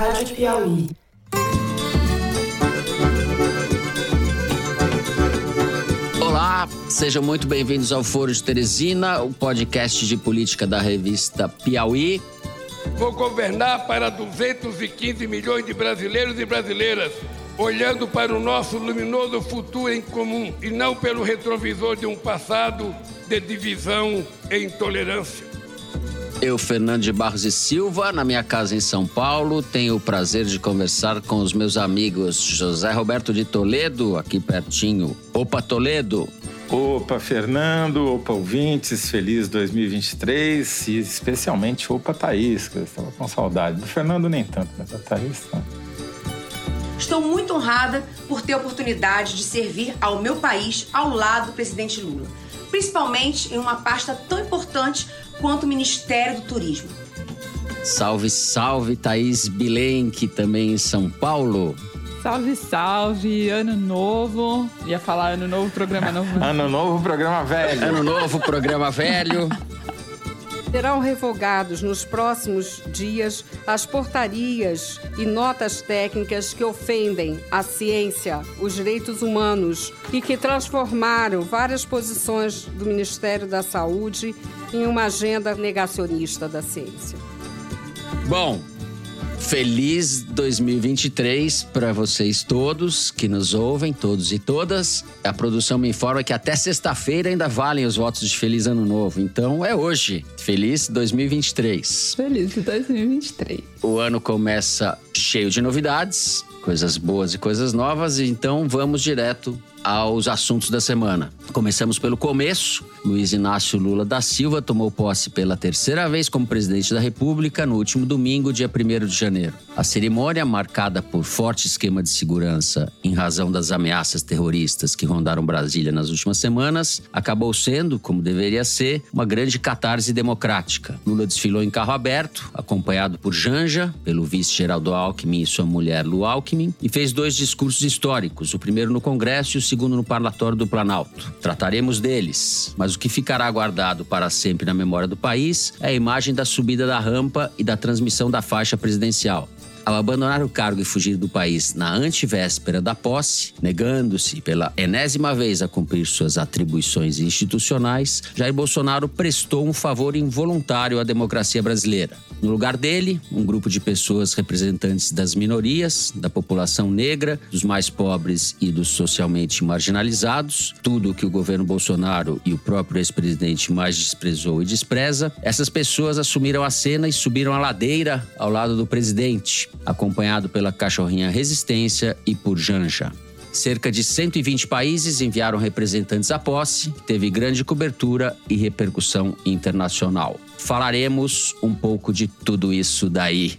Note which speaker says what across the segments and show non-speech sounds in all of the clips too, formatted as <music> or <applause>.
Speaker 1: Rádio Piauí.
Speaker 2: Olá, sejam muito bem-vindos ao Foro de Teresina, o podcast de política da revista Piauí.
Speaker 3: Vou governar para 215 milhões de brasileiros e brasileiras, olhando para o nosso luminoso futuro em comum e não pelo retrovisor de um passado de divisão e intolerância.
Speaker 2: Eu, Fernando de Barros e Silva, na minha casa em São Paulo, tenho o prazer de conversar com os meus amigos José Roberto de Toledo, aqui pertinho. Opa, Toledo!
Speaker 4: Opa, Fernando, opa, ouvintes, feliz 2023 e especialmente opa, Thaís, que eu estava com saudade. Do Fernando nem tanto, mas a Thaís não.
Speaker 5: Estou muito honrada por ter a oportunidade de servir ao meu país ao lado do presidente Lula, principalmente em uma pasta tão importante quanto o Ministério do Turismo.
Speaker 2: Salve, salve, Thaís Bilenque, também em São Paulo.
Speaker 6: Salve, salve, ano novo. Ia falar ano novo, programa novo.
Speaker 4: ano novo, programa velho.
Speaker 2: Ano novo, programa velho.
Speaker 7: Serão revogados nos próximos dias as portarias e notas técnicas que ofendem a ciência, os direitos humanos e que transformaram várias posições do Ministério da Saúde em uma agenda negacionista da ciência.
Speaker 2: Bom, Feliz 2023 para vocês todos que nos ouvem, todos e todas. A produção me informa que até sexta-feira ainda valem os votos de Feliz Ano Novo. Então é hoje. Feliz 2023.
Speaker 6: Feliz 2023.
Speaker 2: O ano começa cheio de novidades, coisas boas e coisas novas, então vamos direto aos assuntos da semana. Começamos pelo começo. Luiz Inácio Lula da Silva tomou posse pela terceira vez como presidente da República no último domingo, dia 1 de janeiro. A cerimônia, marcada por forte esquema de segurança em razão das ameaças terroristas que rondaram Brasília nas últimas semanas, acabou sendo, como deveria ser, uma grande catarse democrática. Lula desfilou em carro aberto, acompanhado por Janja, pelo vice Geraldo Alckmin e sua mulher Lu Alckmin, e fez dois discursos históricos, o primeiro no Congresso e o segundo no Parlatório do Planalto. Trataremos deles, mas o que ficará guardado para sempre na memória do país é a imagem da subida da rampa e da transmissão da faixa presidencial. Ao abandonar o cargo e fugir do país na antivéspera da posse, negando-se pela enésima vez a cumprir suas atribuições institucionais, Jair Bolsonaro prestou um favor involuntário à democracia brasileira. No lugar dele, um grupo de pessoas representantes das minorias, da população negra, dos mais pobres e dos socialmente marginalizados, tudo o que o governo Bolsonaro e o próprio ex-presidente mais desprezou e despreza, essas pessoas assumiram a cena e subiram a ladeira ao lado do presidente, acompanhado pela cachorrinha Resistência e por Janja. Cerca de 120 países enviaram representantes à posse, teve grande cobertura e repercussão internacional. Falaremos um pouco de tudo isso daí.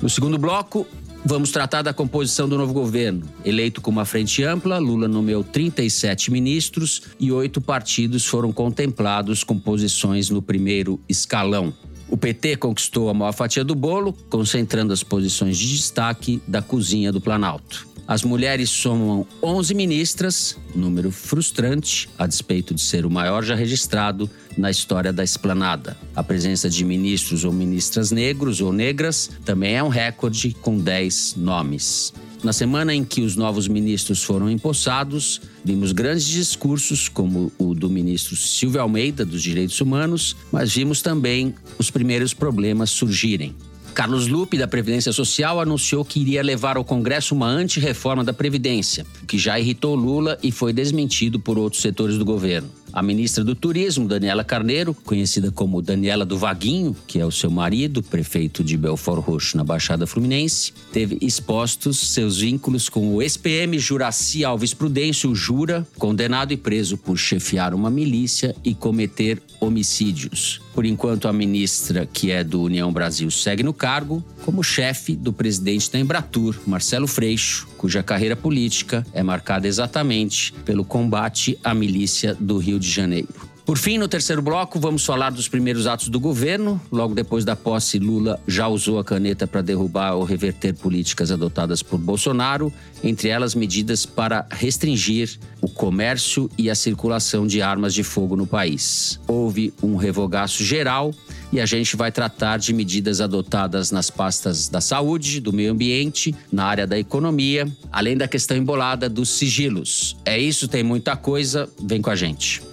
Speaker 2: No segundo bloco, vamos tratar da composição do novo governo. Eleito com uma frente ampla, Lula nomeou 37 ministros e oito partidos foram contemplados com posições no primeiro escalão. O PT conquistou a maior fatia do bolo, concentrando as posições de destaque da cozinha do Planalto. As mulheres somam 11 ministras, número frustrante, a despeito de ser o maior já registrado na história da esplanada. A presença de ministros ou ministras negros ou negras também é um recorde com 10 nomes. Na semana em que os novos ministros foram empossados, vimos grandes discursos, como o do ministro Silvio Almeida, dos Direitos Humanos, mas vimos também os primeiros problemas surgirem. Carlos Lupe, da Previdência Social, anunciou que iria levar ao Congresso uma anti-reforma da Previdência, o que já irritou Lula e foi desmentido por outros setores do governo. A ministra do Turismo, Daniela Carneiro, conhecida como Daniela do Vaguinho, que é o seu marido, prefeito de Belfort Roxo, na Baixada Fluminense, teve expostos seus vínculos com o ex-PM Juraci Alves Prudêncio Jura, condenado e preso por chefiar uma milícia e cometer homicídios. Por enquanto, a ministra, que é do União Brasil, segue no cargo como chefe do presidente da Embratur, Marcelo Freixo, cuja carreira política é marcada exatamente pelo combate à milícia do Rio de Janeiro. Por fim, no terceiro bloco, vamos falar dos primeiros atos do governo. Logo depois da posse, Lula já usou a caneta para derrubar ou reverter políticas adotadas por Bolsonaro, entre elas medidas para restringir o comércio e a circulação de armas de fogo no país. Houve um revogaço geral e a gente vai tratar de medidas adotadas nas pastas da saúde, do meio ambiente, na área da economia, além da questão embolada dos sigilos. É isso, tem muita coisa, vem com a gente.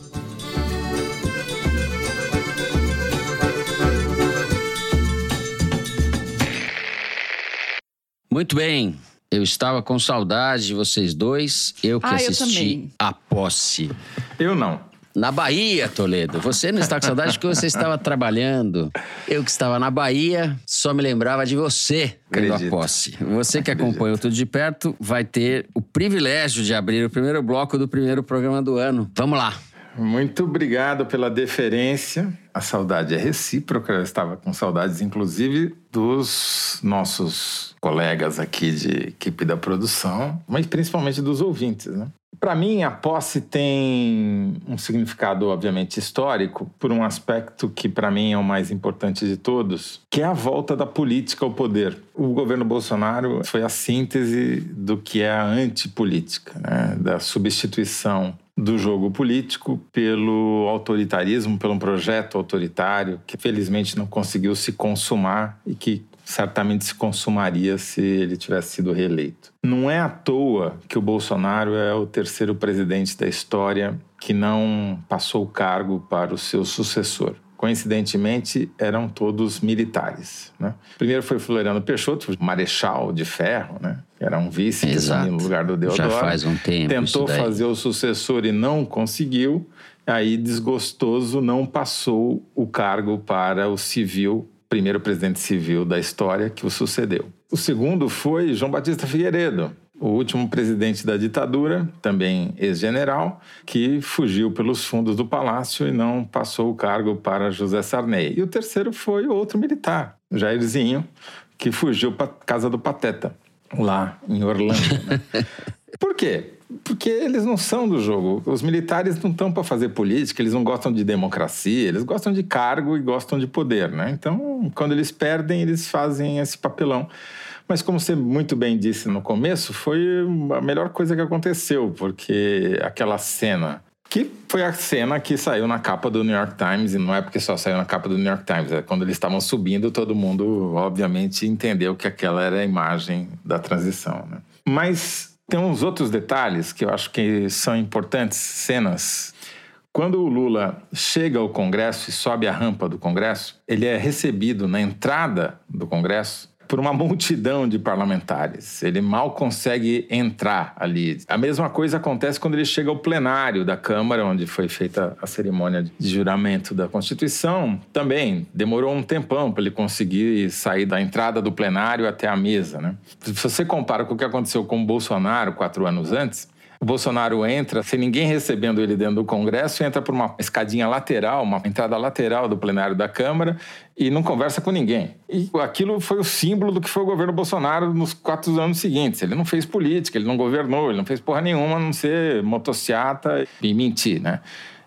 Speaker 2: Muito bem. Eu estava com saudade de vocês dois. Eu que
Speaker 6: Ah, eu
Speaker 2: assisti
Speaker 6: também.
Speaker 2: a posse.
Speaker 4: Eu não.
Speaker 2: Na Bahia, Toledo. Você não está com saudade porque você estava trabalhando. Eu que estava na Bahia, só me lembrava de você vendo a posse. Você que acompanhou tudo de perto vai ter o privilégio de abrir o primeiro bloco do primeiro programa do ano. Vamos lá.
Speaker 4: Muito obrigado pela deferência. A saudade é recíproca. Eu estava com saudades, inclusive, dos nossos colegas aqui de equipe da produção, mas principalmente dos ouvintes, né? Para mim, a posse tem um significado, obviamente, histórico, por um aspecto que, para mim, é o mais importante de todos, que é a volta da política ao poder. O governo Bolsonaro foi a síntese do que é a antipolítica, né? da substituição do jogo político pelo autoritarismo, pelo um projeto autoritário que felizmente não conseguiu se consumar e que certamente se consumaria se ele tivesse sido reeleito. Não é à toa que o Bolsonaro é o terceiro presidente da história que não passou o cargo para o seu sucessor. Coincidentemente, eram todos militares. Né? Primeiro foi Floriano Peixoto, marechal de ferro, né? Era um vice que
Speaker 2: Exato.
Speaker 4: no lugar do Deodoro.
Speaker 2: Já faz um tempo
Speaker 4: Tentou fazer o sucessor e não conseguiu. Aí, desgostoso, não passou o cargo para o civil, primeiro presidente civil da história que o sucedeu. O segundo foi João Batista Figueiredo, o último presidente da ditadura, também ex-general, que fugiu pelos fundos do palácio e não passou o cargo para José Sarney. E o terceiro foi outro militar, Jairzinho, que fugiu para casa do Pateta, lá em Orlando. né? <laughs> Por quê? Porque eles não são do jogo. Os militares não estão para fazer política, eles não gostam de democracia, eles gostam de cargo e gostam de poder, né? Então, quando eles perdem, eles fazem esse papelão. Mas como você muito bem disse no começo, foi a melhor coisa que aconteceu, porque aquela cena que foi a cena que saiu na capa do New York Times, e não é porque só saiu na capa do New York Times, é quando eles estavam subindo, todo mundo, obviamente, entendeu que aquela era a imagem da transição. Né? Mas tem uns outros detalhes que eu acho que são importantes, cenas. Quando o Lula chega ao Congresso e sobe a rampa do Congresso, ele é recebido na entrada do Congresso por uma multidão de parlamentares. Ele mal consegue entrar ali. A mesma coisa acontece quando ele chega ao plenário da Câmara, onde foi feita a cerimônia de juramento da Constituição. Também demorou um tempão para ele conseguir sair da entrada do plenário até a mesa. Né? Se você compara com o que aconteceu com o Bolsonaro quatro anos antes, o Bolsonaro entra, sem ninguém recebendo ele dentro do Congresso, entra por uma escadinha lateral, uma entrada lateral do plenário da Câmara e não conversa com ninguém. E aquilo foi o símbolo do que foi o governo Bolsonaro nos quatro anos seguintes. Ele não fez política, ele não governou, ele não fez porra nenhuma, a não ser motociata e mentir, né?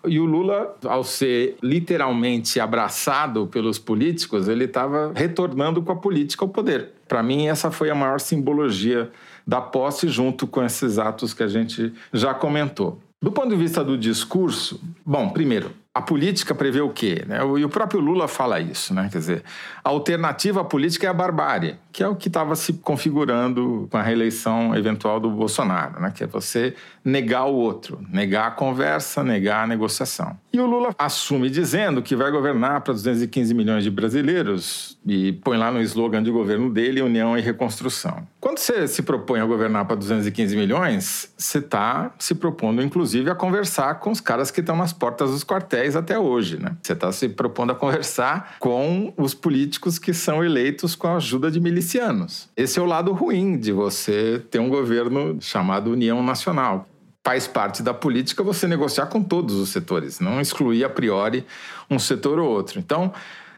Speaker 4: E o Lula, ao ser literalmente abraçado pelos políticos, ele estava retornando com a política ao poder. Para mim, essa foi a maior simbologia da posse, junto com esses atos que a gente já comentou. Do ponto de vista do discurso, bom, primeiro, a política prevê o quê? né? E o próprio Lula fala isso, né? Quer dizer, a alternativa à política é a barbárie, que é o que estava se configurando com a reeleição eventual do Bolsonaro, né? Que é você negar o outro, negar a conversa, negar a negociação. E o Lula assume dizendo que vai governar para 215 milhões de brasileiros e põe lá no slogan de governo dele União e Reconstrução. Quando você se propõe a governar para 215 milhões, você está se propondo, inclusive, a conversar com os caras que estão nas portas dos quartéis até hoje, né? Você está se propondo a conversar com os políticos que são eleitos com a ajuda de milicianos. Esse é o lado ruim de você ter um governo chamado União Nacional. Faz parte da política você negociar com todos os setores, não excluir a priori um setor ou outro. Então,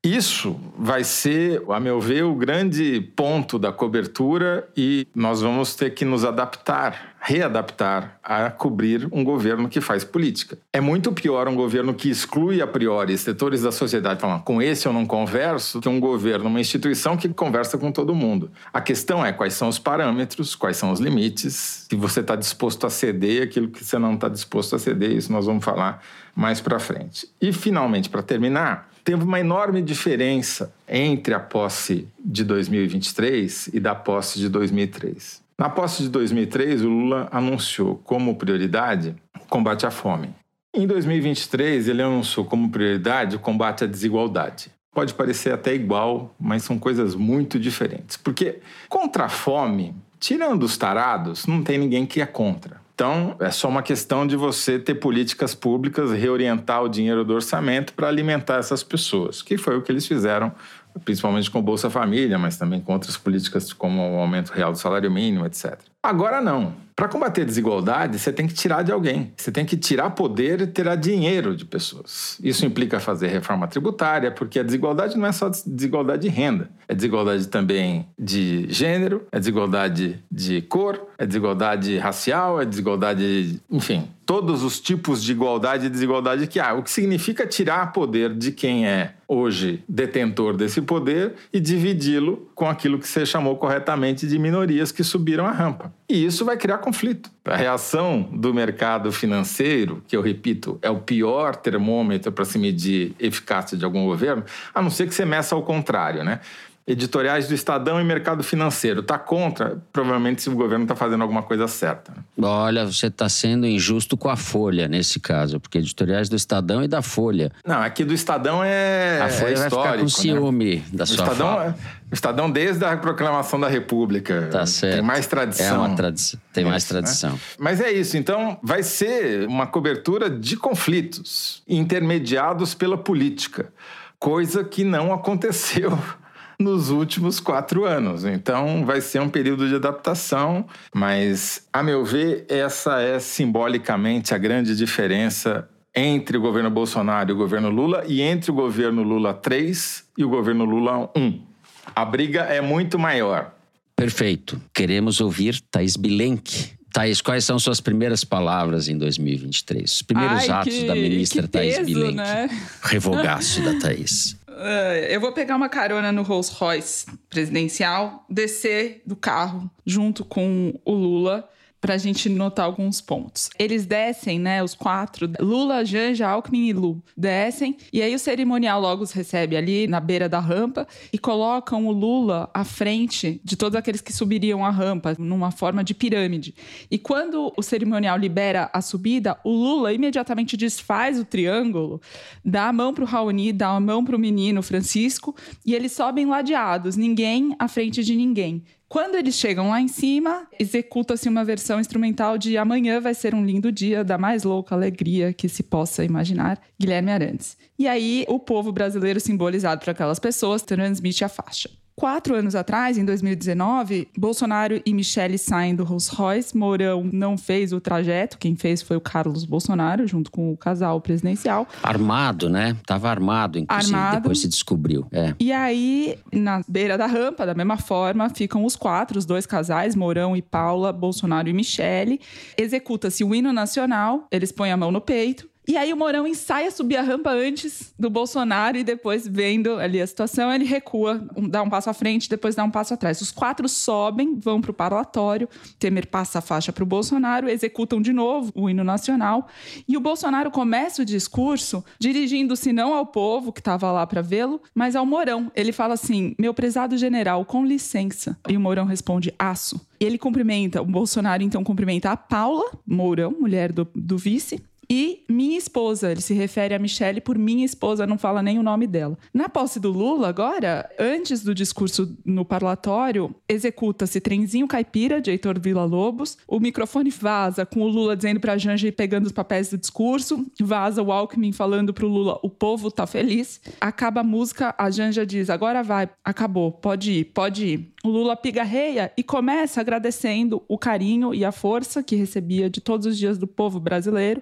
Speaker 4: isso vai ser, a meu ver, o grande ponto da cobertura e nós vamos ter que nos adaptar, readaptar a cobrir um governo que faz política. É muito pior um governo que exclui a priori setores da sociedade, falando com esse eu não converso, que um governo, uma instituição que conversa com todo mundo. A questão é quais são os parâmetros, quais são os limites, se você está disposto a ceder aquilo que você não está disposto a ceder, isso nós vamos falar mais para frente. E, finalmente, para terminar, Teve uma enorme diferença entre a posse de 2023 e da posse de 2003. Na posse de 2003, o Lula anunciou como prioridade o combate à fome. Em 2023, ele anunciou como prioridade o combate à desigualdade. Pode parecer até igual, mas são coisas muito diferentes. Porque contra a fome, tirando os tarados, não tem ninguém que é contra. Então, é só uma questão de você ter políticas públicas, reorientar o dinheiro do orçamento para alimentar essas pessoas, que foi o que eles fizeram, principalmente com o Bolsa Família, mas também com outras políticas como o aumento real do salário mínimo, etc. Agora não. Para combater desigualdade, você tem que tirar de alguém. Você tem que tirar poder e tirar dinheiro de pessoas. Isso implica fazer reforma tributária, porque a desigualdade não é só desigualdade de renda. É desigualdade também de gênero, é desigualdade de cor, é desigualdade racial, é desigualdade, enfim, todos os tipos de igualdade e desigualdade que há. O que significa tirar poder de quem é hoje detentor desse poder e dividi-lo com aquilo que você chamou corretamente de minorias que subiram a rampa. E isso vai criar conflito. A reação do mercado financeiro, que eu repito, é o pior termômetro para se medir eficácia de algum governo, a não ser que você meça ao contrário, né? Editoriais do Estadão e mercado financeiro. Está contra, provavelmente se o governo está fazendo alguma coisa certa.
Speaker 2: Olha, você está sendo injusto com a Folha nesse caso, porque editoriais do Estadão e da Folha.
Speaker 4: Não, aqui do Estadão é
Speaker 2: A Folha
Speaker 4: é
Speaker 2: vai ficar com
Speaker 4: né?
Speaker 2: ciúme da
Speaker 4: O
Speaker 2: sua
Speaker 4: Estadão,
Speaker 2: fala.
Speaker 4: é- o Estadão desde a proclamação da República.
Speaker 2: Tá certo.
Speaker 4: Tem mais tradição.
Speaker 2: É uma tradição. Tem mais
Speaker 4: Isso, né?
Speaker 2: tradição.
Speaker 4: Mas é isso, então vai ser uma cobertura de conflitos intermediados pela política, coisa que não <laughs> aconteceu nos últimos quatro anos. Então vai ser um período de adaptação, mas, a meu ver, essa é simbolicamente a grande diferença entre o governo Bolsonaro e o governo Lula e entre o governo Lula 3 e o governo Lula 1. A briga é muito maior.
Speaker 2: Perfeito. Queremos ouvir Thaís Bilenque. Thaís, quais são suas primeiras palavras em 2023? Os primeiros
Speaker 6: Ai,
Speaker 2: atos
Speaker 6: que-
Speaker 2: da ministra
Speaker 6: que
Speaker 2: Thaís
Speaker 6: peso,
Speaker 2: Bilenque.
Speaker 6: né?
Speaker 2: Revogaço da Thaís.
Speaker 6: É, eu vou pegar uma carona no Rolls Royce presidencial, descer do carro junto com o Lula pra gente notar alguns pontos. Eles descem, né, os quatro, Lula, Janja, Alckmin e Lu, descem, e aí o cerimonial logo os recebe ali na beira da rampa e colocam o Lula à frente de todos aqueles que subiriam a rampa, numa forma de pirâmide. E quando o cerimonial libera a subida, o Lula imediatamente desfaz o triângulo, dá a mão pro Raoni, dá a mão pro menino Francisco, e eles sobem ladeados, ninguém à frente de ninguém. Quando eles chegam lá em cima, executa-se uma versão instrumental de Amanhã vai ser um lindo dia, da mais louca alegria que se possa imaginar, Guilherme Arantes. E aí, o povo brasileiro, simbolizado por aquelas pessoas, transmite a faixa. Quatro anos atrás, em 2019, Bolsonaro e Michele saem do Rolls Royce. Mourão não fez o trajeto, quem fez foi o Carlos Bolsonaro, junto com o casal presidencial.
Speaker 2: Armado, né? Tava armado, inclusive.
Speaker 6: Armado.
Speaker 2: Depois se descobriu. É.
Speaker 6: E aí, na beira da rampa, da mesma forma, ficam os quatro, os dois casais, Mourão e Paula, Bolsonaro e Michele. Executa-se o hino nacional, eles põem a mão no peito. E aí o Mourão ensaia subir a rampa antes do Bolsonaro e depois, vendo ali a situação, ele recua, dá um passo à frente, depois dá um passo atrás. Os quatro sobem, vão para o parlatório, Temer passa a faixa para o Bolsonaro, executam de novo o hino nacional. E o Bolsonaro começa o discurso dirigindo-se não ao povo que estava lá para vê-lo, mas ao Mourão. Ele fala assim: meu prezado general, com licença. E o Mourão responde: aço. Ele cumprimenta, o Bolsonaro então cumprimenta a Paula Mourão, mulher do, do vice, e minha esposa, ele se refere a Michelle por minha esposa, não fala nem o nome dela. Na posse do Lula, agora, antes do discurso no parlatório, executa-se Trenzinho Caipira, de Heitor Villa-Lobos. O microfone vaza com o Lula dizendo pra Janja ir pegando os papéis do discurso. Vaza o Alckmin falando pro Lula, o povo tá feliz. Acaba a música, a Janja diz, agora vai, acabou, pode ir, pode ir. O Lula pigarreia e começa agradecendo o carinho e a força que recebia de todos os dias do povo brasileiro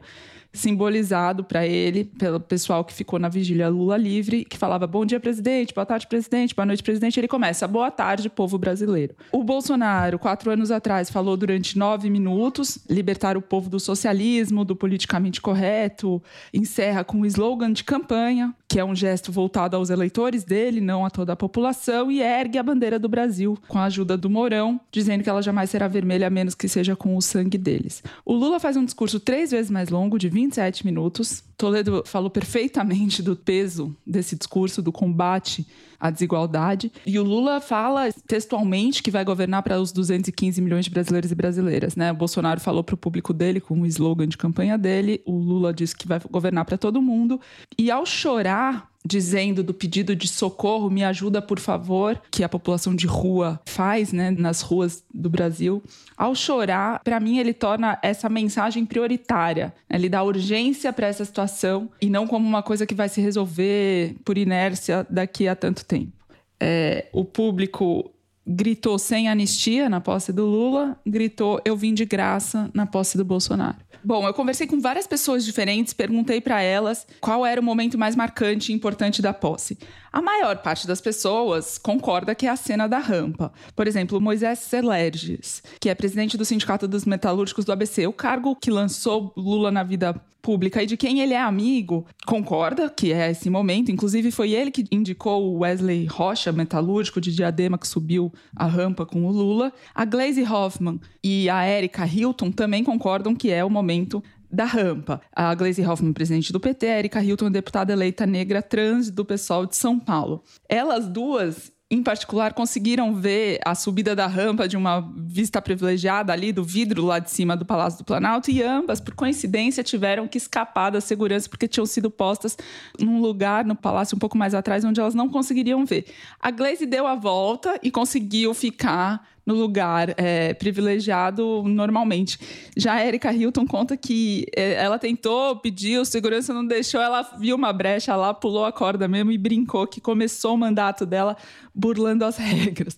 Speaker 6: simbolizado para ele pelo pessoal que ficou na vigília Lula livre, que falava bom dia presidente, boa tarde presidente, boa noite presidente. Ele começa boa tarde povo brasileiro. O Bolsonaro quatro anos atrás falou durante nove minutos libertar o povo do socialismo, do politicamente correto, encerra com um slogan de campanha que é um gesto voltado aos eleitores dele, não a toda a população, e ergue a bandeira do Brasil com a ajuda do Mourão, dizendo que ela jamais será vermelha a menos que seja com o sangue deles. O Lula faz um discurso três vezes mais longo, de 27 minutos. Toledo falou perfeitamente do peso desse discurso, do combate à desigualdade. E o Lula fala textualmente que vai governar para os 215 milhões de brasileiros e brasileiras. Né? O Bolsonaro falou para o público dele, com o slogan de campanha dele. O Lula disse que vai governar para todo mundo. E ao chorar dizendo do pedido de socorro, me ajuda por favor, que a população de rua faz, né, nas ruas do Brasil. Ao chorar, para mim ele torna essa mensagem prioritária. Né? Ele dá urgência para essa situação e não como uma coisa que vai se resolver por inércia daqui a tanto tempo. É, o público gritou sem anistia na posse do Lula, gritou eu vim de graça na posse do Bolsonaro. Bom, eu conversei com várias pessoas diferentes, perguntei para elas qual era o momento mais marcante e importante da posse. A maior parte das pessoas concorda que é a cena da rampa. Por exemplo, Moisés Celerges, que é presidente do Sindicato dos Metalúrgicos do ABC, o cargo que lançou Lula na vida pública e de quem ele é amigo, concorda que é esse momento. Inclusive, foi ele que indicou o Wesley Rocha, metalúrgico de Diadema, que subiu a rampa com o Lula. A Glaze Hoffman e a Erika Hilton também concordam que é o momento da rampa. A Glaze Hoffman, presidente do PT, a Erika Hilton, deputada eleita negra trans do pessoal de São Paulo. Elas duas em particular, conseguiram ver a subida da rampa de uma vista privilegiada ali do vidro lá de cima do Palácio do Planalto e ambas, por coincidência, tiveram que escapar da segurança porque tinham sido postas num lugar no palácio um pouco mais atrás onde elas não conseguiriam ver. A Glaze deu a volta e conseguiu ficar no lugar é, privilegiado normalmente. Já a Erika Hilton conta que é, ela tentou pedir, o segurança não deixou, ela viu uma brecha lá, pulou a corda mesmo e brincou que começou o mandato dela burlando as <laughs> regras.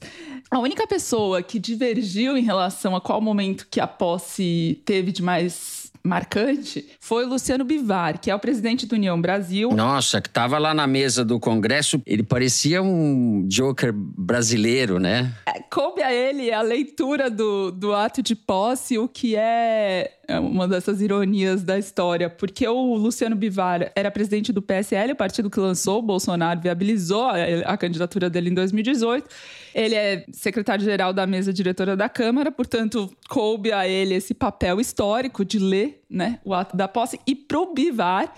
Speaker 6: A única pessoa que divergiu em relação a qual momento que a posse teve de mais marcante foi o Luciano Bivar, que é o presidente do União Brasil.
Speaker 2: Nossa, que estava lá na mesa do Congresso, ele parecia um Joker brasileiro, né?
Speaker 6: É, coube a ele a leitura do, do ato de posse, o que é é uma dessas ironias da história, porque o Luciano Bivar era presidente do PSL, o partido que lançou o Bolsonaro, viabilizou a, a candidatura dele em 2018. Ele é secretário-geral da mesa diretora da Câmara, portanto, coube a ele esse papel histórico de ler né, o ato da posse. E pro Bivar,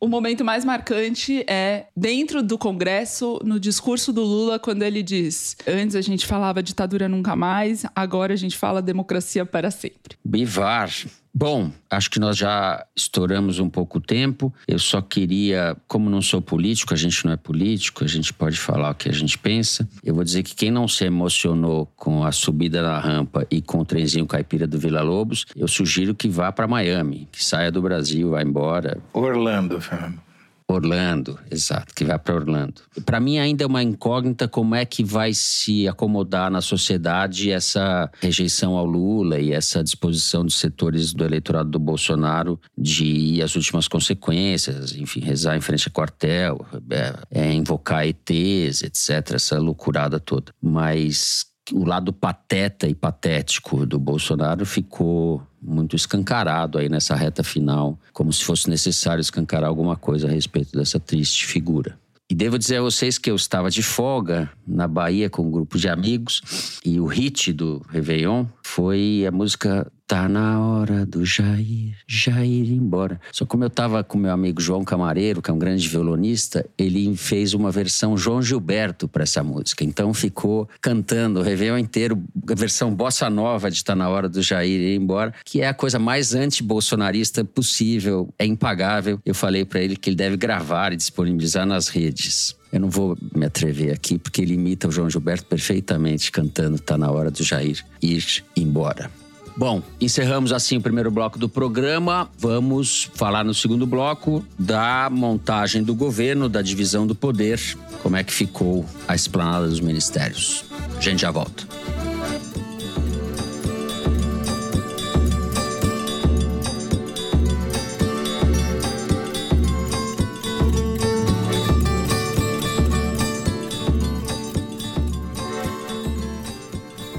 Speaker 6: o momento mais marcante é dentro do Congresso, no discurso do Lula, quando ele diz: Antes a gente falava ditadura nunca mais, agora a gente fala democracia para sempre.
Speaker 2: Bivar Bom, acho que nós já estouramos um pouco o tempo. Eu só queria, como não sou político, a gente não é político, a gente pode falar o que a gente pensa. Eu vou dizer que quem não se emocionou com a subida na rampa e com o trenzinho caipira do Vila Lobos, eu sugiro que vá para Miami, que saia do Brasil, vá embora.
Speaker 4: Orlando, Fernando.
Speaker 2: Orlando, exato, que vai para Orlando. Para mim ainda é uma incógnita como é que vai se acomodar na sociedade essa rejeição ao Lula e essa disposição dos setores do eleitorado do Bolsonaro de ir às últimas consequências, enfim, rezar em frente a quartel, é, é, invocar ETs, etc, essa loucurada toda. Mas o lado pateta e patético do Bolsonaro ficou muito escancarado aí nessa reta final, como se fosse necessário escancarar alguma coisa a respeito dessa triste figura. E devo dizer a vocês que eu estava de folga na Bahia com um grupo de amigos e o hit do Réveillon foi a música Tá na hora do Jair, Jair ir embora. Só como eu tava com meu amigo João Camareiro, que é um grande violonista, ele fez uma versão João Gilberto para essa música. Então ficou cantando o Réveillon inteiro, a versão bossa nova de Tá na hora do Jair ir embora, que é a coisa mais anti-bolsonarista possível, é impagável. Eu falei para ele que ele deve gravar e disponibilizar nas redes. Eu não vou me atrever aqui, porque ele imita o João Gilberto perfeitamente cantando Tá na hora do Jair ir embora. Bom, encerramos assim o primeiro bloco do programa. Vamos falar no segundo bloco da montagem do governo, da divisão do poder, como é que ficou a esplanada dos ministérios. A gente já volta.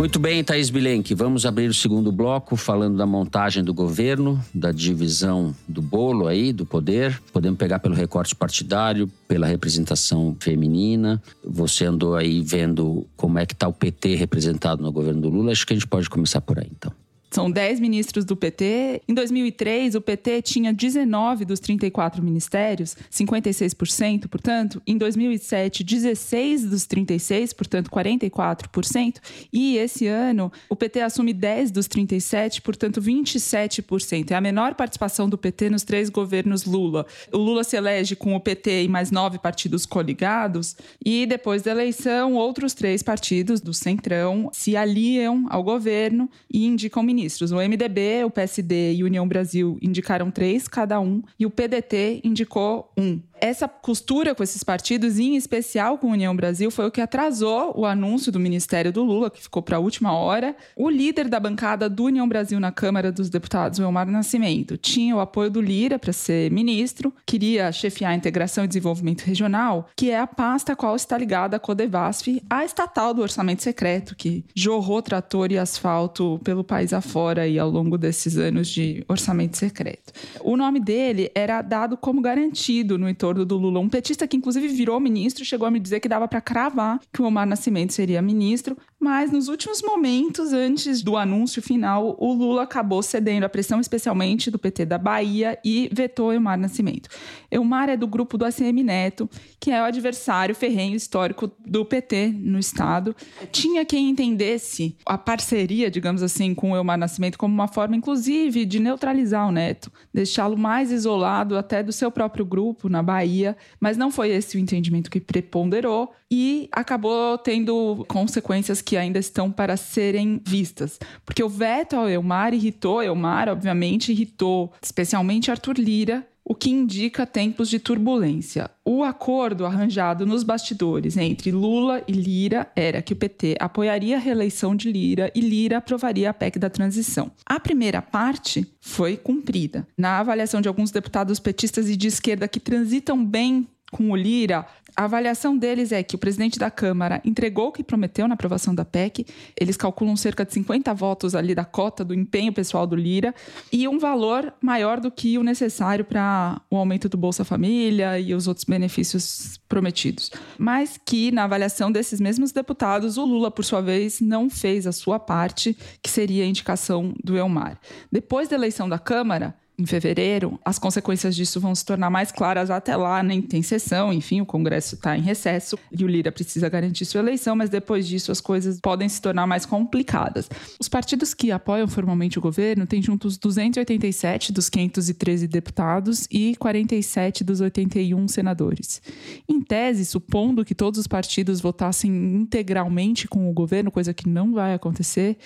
Speaker 2: Muito bem, Thaís Bilenque. Vamos abrir o segundo bloco falando da montagem do governo, da divisão do bolo aí, do poder. Podemos pegar pelo recorte partidário, pela representação feminina. Você andou aí vendo como é que está o PT representado no governo do Lula. Acho que a gente pode começar por aí, então.
Speaker 6: São 10 ministros do PT. Em 2003, o PT tinha 19 dos 34 ministérios, 56%, portanto. Em 2007, 16 dos 36, portanto, 44%. E esse ano, o PT assume 10 dos 37, portanto, 27%. É a menor participação do PT nos três governos Lula. O Lula se elege com o PT e mais nove partidos coligados. E depois da eleição, outros três partidos do Centrão se aliam ao governo e indicam ministros ministros. O MDB, o PSD e União Brasil indicaram três cada um e o PDT indicou um essa costura com esses partidos, em especial com a União Brasil, foi o que atrasou o anúncio do Ministério do Lula, que ficou para a última hora. O líder da bancada do União Brasil na Câmara dos Deputados, Elmar Nascimento, tinha o apoio do Lira para ser ministro, queria chefiar a integração e desenvolvimento regional, que é a pasta a qual está ligada a Codevasf, a estatal do orçamento secreto, que jorrou trator e asfalto pelo país afora e ao longo desses anos de orçamento secreto. O nome dele era dado como garantido no entorno do Lula, um petista que inclusive virou ministro, chegou a me dizer que dava para cravar que o Omar Nascimento seria ministro, mas nos últimos momentos, antes do anúncio final, o Lula acabou cedendo à pressão, especialmente do PT da Bahia, e vetou Elmar Nascimento. Elmar é do grupo do ACM Neto, que é o adversário ferrenho histórico do PT no Estado. Tinha quem entendesse a parceria, digamos assim, com o Elmar Nascimento como uma forma, inclusive, de neutralizar o Neto, deixá-lo mais isolado até do seu próprio grupo na Bahia, mas não foi esse o entendimento que preponderou e acabou tendo consequências que ainda estão para serem vistas. Porque o veto ao Elmar irritou Elmar, obviamente, irritou especialmente Arthur Lira, o que indica tempos de turbulência. O acordo arranjado nos bastidores entre Lula e Lira era que o PT apoiaria a reeleição de Lira e Lira aprovaria a PEC da transição. A primeira parte foi cumprida. Na avaliação de alguns deputados petistas e de esquerda que transitam bem com o Lira, a avaliação deles é que o presidente da Câmara entregou o que prometeu na aprovação da PEC. Eles calculam cerca de 50 votos ali da cota do empenho pessoal do Lira e um valor maior do que o necessário para o aumento do Bolsa Família e os outros benefícios prometidos. Mas que, na avaliação desses mesmos deputados, o Lula, por sua vez, não fez a sua parte, que seria a indicação do Elmar. Depois da eleição da Câmara, em fevereiro, as consequências disso vão se tornar mais claras até lá, nem tem sessão, enfim, o Congresso está em recesso e o Lira precisa garantir sua eleição, mas depois disso as coisas podem se tornar mais complicadas. Os partidos que apoiam formalmente o governo têm juntos 287 dos 513 deputados e 47 dos 81 senadores. Em tese, supondo que todos os partidos votassem integralmente com o governo, coisa que não vai acontecer,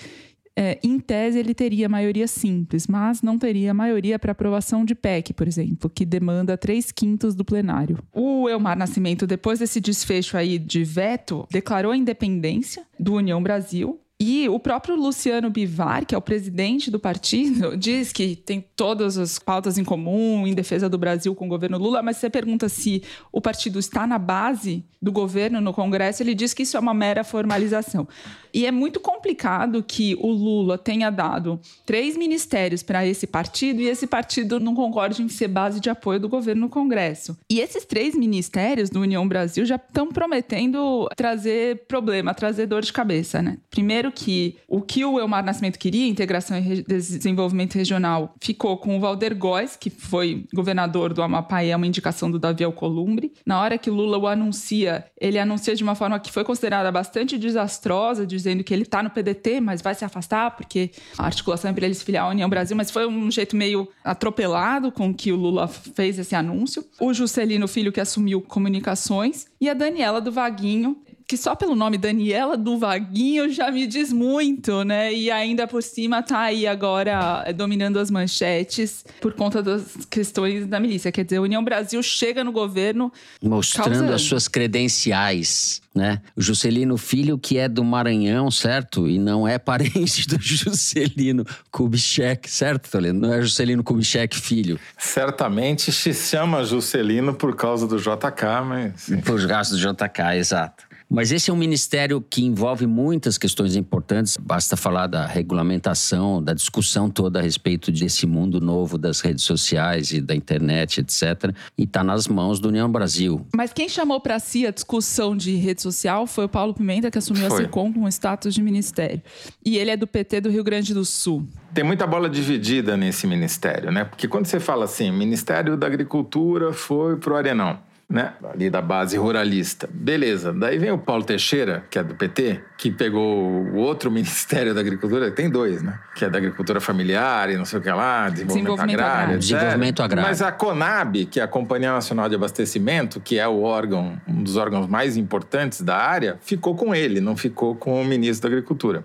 Speaker 6: é, em tese, ele teria maioria simples, mas não teria maioria para aprovação de PEC, por exemplo, que demanda três quintos do plenário. O Elmar Nascimento, depois desse desfecho aí de veto, declarou a independência do União Brasil e o próprio Luciano Bivar, que é o presidente do partido, <laughs> diz que tem todas as pautas em comum em defesa do Brasil com o governo Lula, mas você pergunta se o partido está na base do governo no Congresso, ele diz que isso é uma mera formalização. E é muito complicado que o Lula tenha dado três ministérios para esse partido e esse partido não concorde em ser base de apoio do governo no Congresso. E esses três ministérios do União Brasil já estão prometendo trazer problema, trazer dor de cabeça, né? Primeiro, Primeiro que o que o Elmar Nascimento queria, integração e desenvolvimento regional, ficou com o Valder Góes, que foi governador do Amapá e é uma indicação do Davi Alcolumbre. Na hora que Lula o anuncia, ele anuncia de uma forma que foi considerada bastante desastrosa, dizendo que ele está no PDT, mas vai se afastar, porque a articulação é para ele se filiar à União Brasil, mas foi um jeito meio atropelado com que o Lula fez esse anúncio. O Juscelino Filho, que assumiu comunicações, e a Daniela do Vaguinho, que só pelo nome Daniela do Vaguinho já me diz muito, né? E ainda por cima tá aí agora eh, dominando as manchetes por conta das questões da milícia. Quer dizer, a União Brasil chega no governo
Speaker 2: mostrando
Speaker 6: causando.
Speaker 2: as suas credenciais, né? O Juscelino Filho que é do Maranhão, certo? E não é parente do <laughs> Juscelino Kubitschek, certo, Toledo? Não é Juscelino Kubitschek filho.
Speaker 4: Certamente se chama Juscelino por causa do JK, mas...
Speaker 2: Por gastos do JK, exato. Mas esse é um ministério que envolve muitas questões importantes. Basta falar da regulamentação, da discussão toda a respeito desse mundo novo das redes sociais e da internet, etc. E está nas mãos do União Brasil.
Speaker 6: Mas quem chamou para si a discussão de rede social foi o Paulo Pimenta, que assumiu
Speaker 4: Foi.
Speaker 6: a SECOM com o status de ministério. E ele é do PT do Rio Grande do Sul.
Speaker 4: Tem muita bola dividida nesse ministério, né? Porque quando você fala assim, Ministério da Agricultura foi pro Arenão, né? Ali da base ruralista. Beleza. Daí vem o Paulo Teixeira, que é do PT, que pegou o outro <laughs> Ministério da Agricultura, tem dois, né? Que é da Agricultura Familiar e não sei o que lá, Desenvolvimento,
Speaker 6: Desenvolvimento
Speaker 4: Agrário.
Speaker 6: Agrário.
Speaker 2: Desenvolvimento Agrário.
Speaker 4: Mas a CONAB, que é a Companhia Nacional de Abastecimento, que é o órgão, um dos órgãos mais importantes da área, ficou com ele, não ficou com o ministro da Agricultura.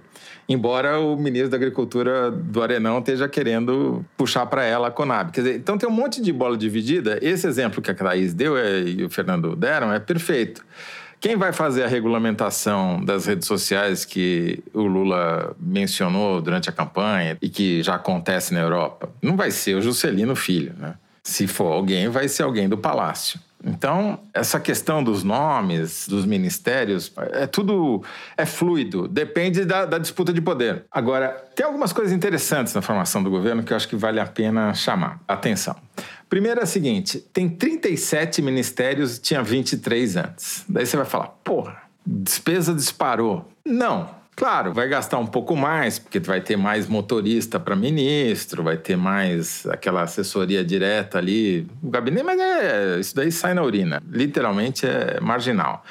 Speaker 4: Embora o ministro da Agricultura do Arenão esteja querendo puxar para ela a Conab. Dizer, então tem um monte de bola dividida. Esse exemplo que a Thaís deu é, e o Fernando deram é perfeito. Quem vai fazer a regulamentação das redes sociais que o Lula mencionou durante a campanha e que já acontece na Europa? Não vai ser o Juscelino Filho, né? Se for alguém, vai ser alguém do Palácio. Então, essa questão dos nomes, dos ministérios, é tudo é fluido, depende da, da, disputa de poder. Agora, tem algumas coisas interessantes na formação do governo que eu acho que vale a pena chamar atenção. Primeiro é o seguinte: tem 37 ministérios tinha 23 antes. Daí você vai falar, porra, despesa disparou. Não, Claro, vai gastar um pouco mais, porque vai ter mais motorista para ministro, vai ter mais aquela assessoria direta ali, o gabinete, mas é, isso daí sai na urina. Literalmente é marginal.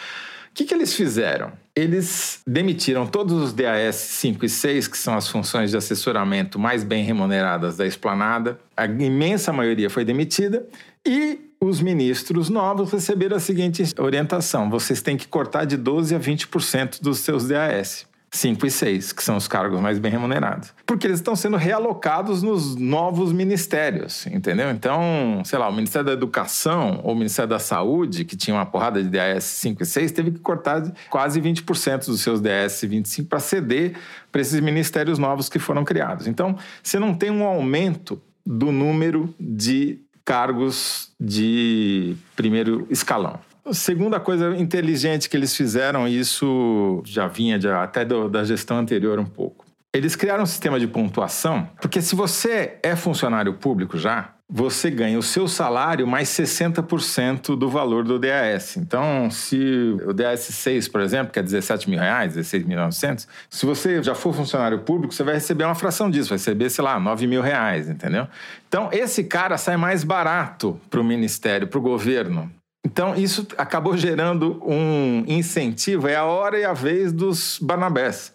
Speaker 4: O que, que eles fizeram? Eles demitiram todos os DAS 5 e 6, que são as funções de assessoramento mais bem remuneradas da esplanada. A imensa maioria foi demitida e os ministros novos receberam a seguinte orientação: vocês têm que cortar de 12% a 20% dos seus DAS. 5 e 6, que são os cargos mais bem remunerados. Porque eles estão sendo realocados nos novos ministérios, entendeu? Então, sei lá, o Ministério da Educação ou o Ministério da Saúde, que tinha uma porrada de DAS 5 e 6, teve que cortar quase 20% dos seus DAS 25 para ceder para esses ministérios novos que foram criados. Então, você não tem um aumento do número de cargos de primeiro escalão. Segunda coisa inteligente que eles fizeram, isso já vinha de, até do, da gestão anterior um pouco. Eles criaram um sistema de pontuação, porque se você é funcionário público já, você ganha o seu salário mais 60% do valor do DAS. Então, se o DAS 6, por exemplo, que é 17 mil reais, 16.900, se você já for funcionário público, você vai receber uma fração disso, vai receber, sei lá, 9 mil reais, entendeu? Então, esse cara sai mais barato para o ministério, para o governo, então, isso acabou gerando um incentivo, é a hora e a vez dos Barnabés.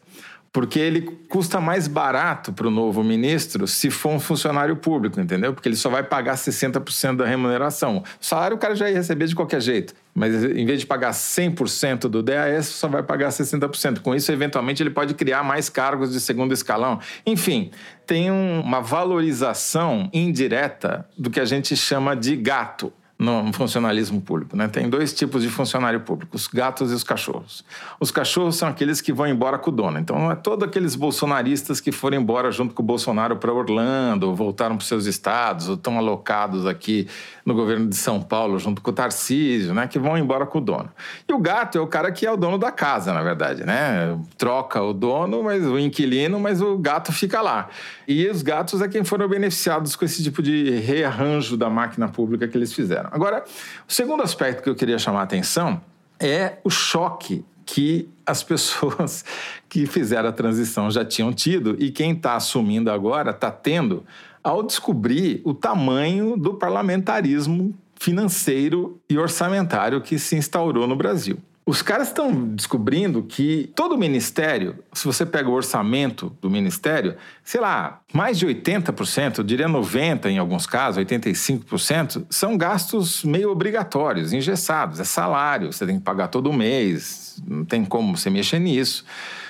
Speaker 4: Porque ele custa mais barato para o novo ministro se for um funcionário público, entendeu? Porque ele só vai pagar 60% da remuneração. O salário o cara já ia receber de qualquer jeito. Mas em vez de pagar 100% do DAS, só vai pagar 60%. Com isso, eventualmente, ele pode criar mais cargos de segundo escalão. Enfim, tem um, uma valorização indireta do que a gente chama de gato no funcionalismo público. Né? Tem dois tipos de funcionário público, os gatos e os cachorros. Os cachorros são aqueles que vão embora com o dono. Então, não é todos aqueles bolsonaristas que foram embora junto com o Bolsonaro para Orlando, ou voltaram para os seus estados, ou estão alocados aqui no governo de São Paulo junto com o Tarcísio, né? que vão embora com o dono. E o gato é o cara que é o dono da casa, na verdade. Né? Troca o dono, mas o inquilino, mas o gato fica lá. E os gatos é quem foram beneficiados com esse tipo de rearranjo da máquina pública que eles fizeram. Agora, o segundo aspecto que eu queria chamar a atenção é o choque que as <laughs> pessoas que fizeram a transição já tinham tido e quem está assumindo agora está tendo ao descobrir o tamanho do parlamentarismo financeiro e orçamentário que se instaurou no Brasil. Os caras estão descobrindo que todo ministério, se você pega o orçamento do ministério, sei lá, mais de 80%, eu diria 90% em alguns casos, 85%, são gastos meio obrigatórios, engessados. É salário, você tem que pagar todo mês, não tem como você mexer nisso.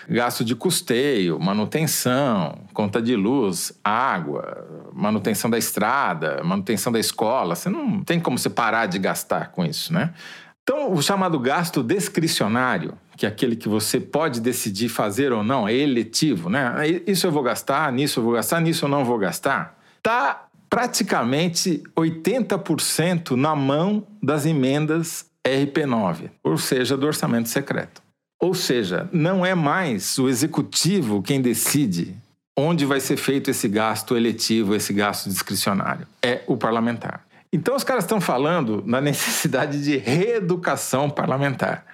Speaker 4: Gasto de custeio, manutenção, conta de luz, água, manutenção da estrada, manutenção da escola. Você não tem como você parar de gastar com isso, né? Então, o chamado gasto discricionário, que é aquele que você pode decidir fazer ou não, é eletivo, né? Isso eu vou gastar, nisso eu vou gastar, nisso eu não vou gastar, está praticamente 80% na mão das emendas RP9, ou seja, do orçamento secreto. Ou seja, não é mais o executivo quem decide onde vai ser feito esse gasto eletivo, esse gasto discricionário. É o parlamentar. Então os caras estão falando na <laughs> necessidade de reeducação parlamentar.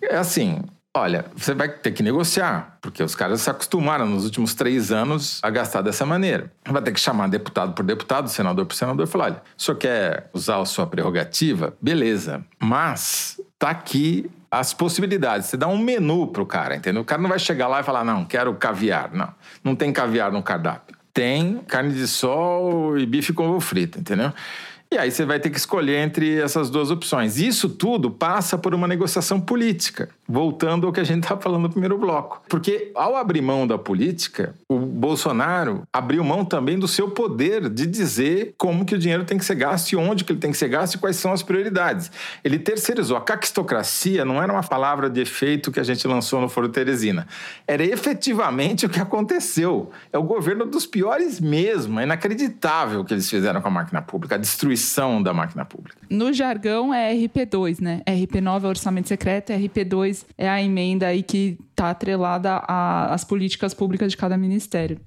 Speaker 4: É assim, olha, você vai ter que negociar, porque os caras se acostumaram nos últimos três anos a gastar dessa maneira. Vai ter que chamar deputado por deputado, senador por senador e falar: olha, o senhor quer usar a sua prerrogativa? Beleza, mas tá aqui as possibilidades. Você dá um menu pro cara, entendeu? O cara não vai chegar lá e falar: não, quero caviar. Não, não tem caviar no cardápio. Tem carne de sol e bife com ovo frito, entendeu? E aí você vai ter que escolher entre essas duas opções. Isso tudo passa por uma negociação política, voltando ao que a gente estava falando no primeiro bloco. Porque ao abrir mão da política, o Bolsonaro abriu mão também do seu poder de dizer como que o dinheiro tem que ser gasto e onde que ele tem que ser gasto e quais são as prioridades. Ele terceirizou. A caquistocracia não era uma palavra de efeito que a gente lançou no Foro Teresina. Era efetivamente o que aconteceu. É o governo dos piores mesmo. É inacreditável o que eles fizeram com a máquina pública. A destruição da máquina pública.
Speaker 6: No jargão é RP2, né? RP9 é orçamento secreto, RP2 é a emenda aí que está atrelada às políticas públicas de cada ministério.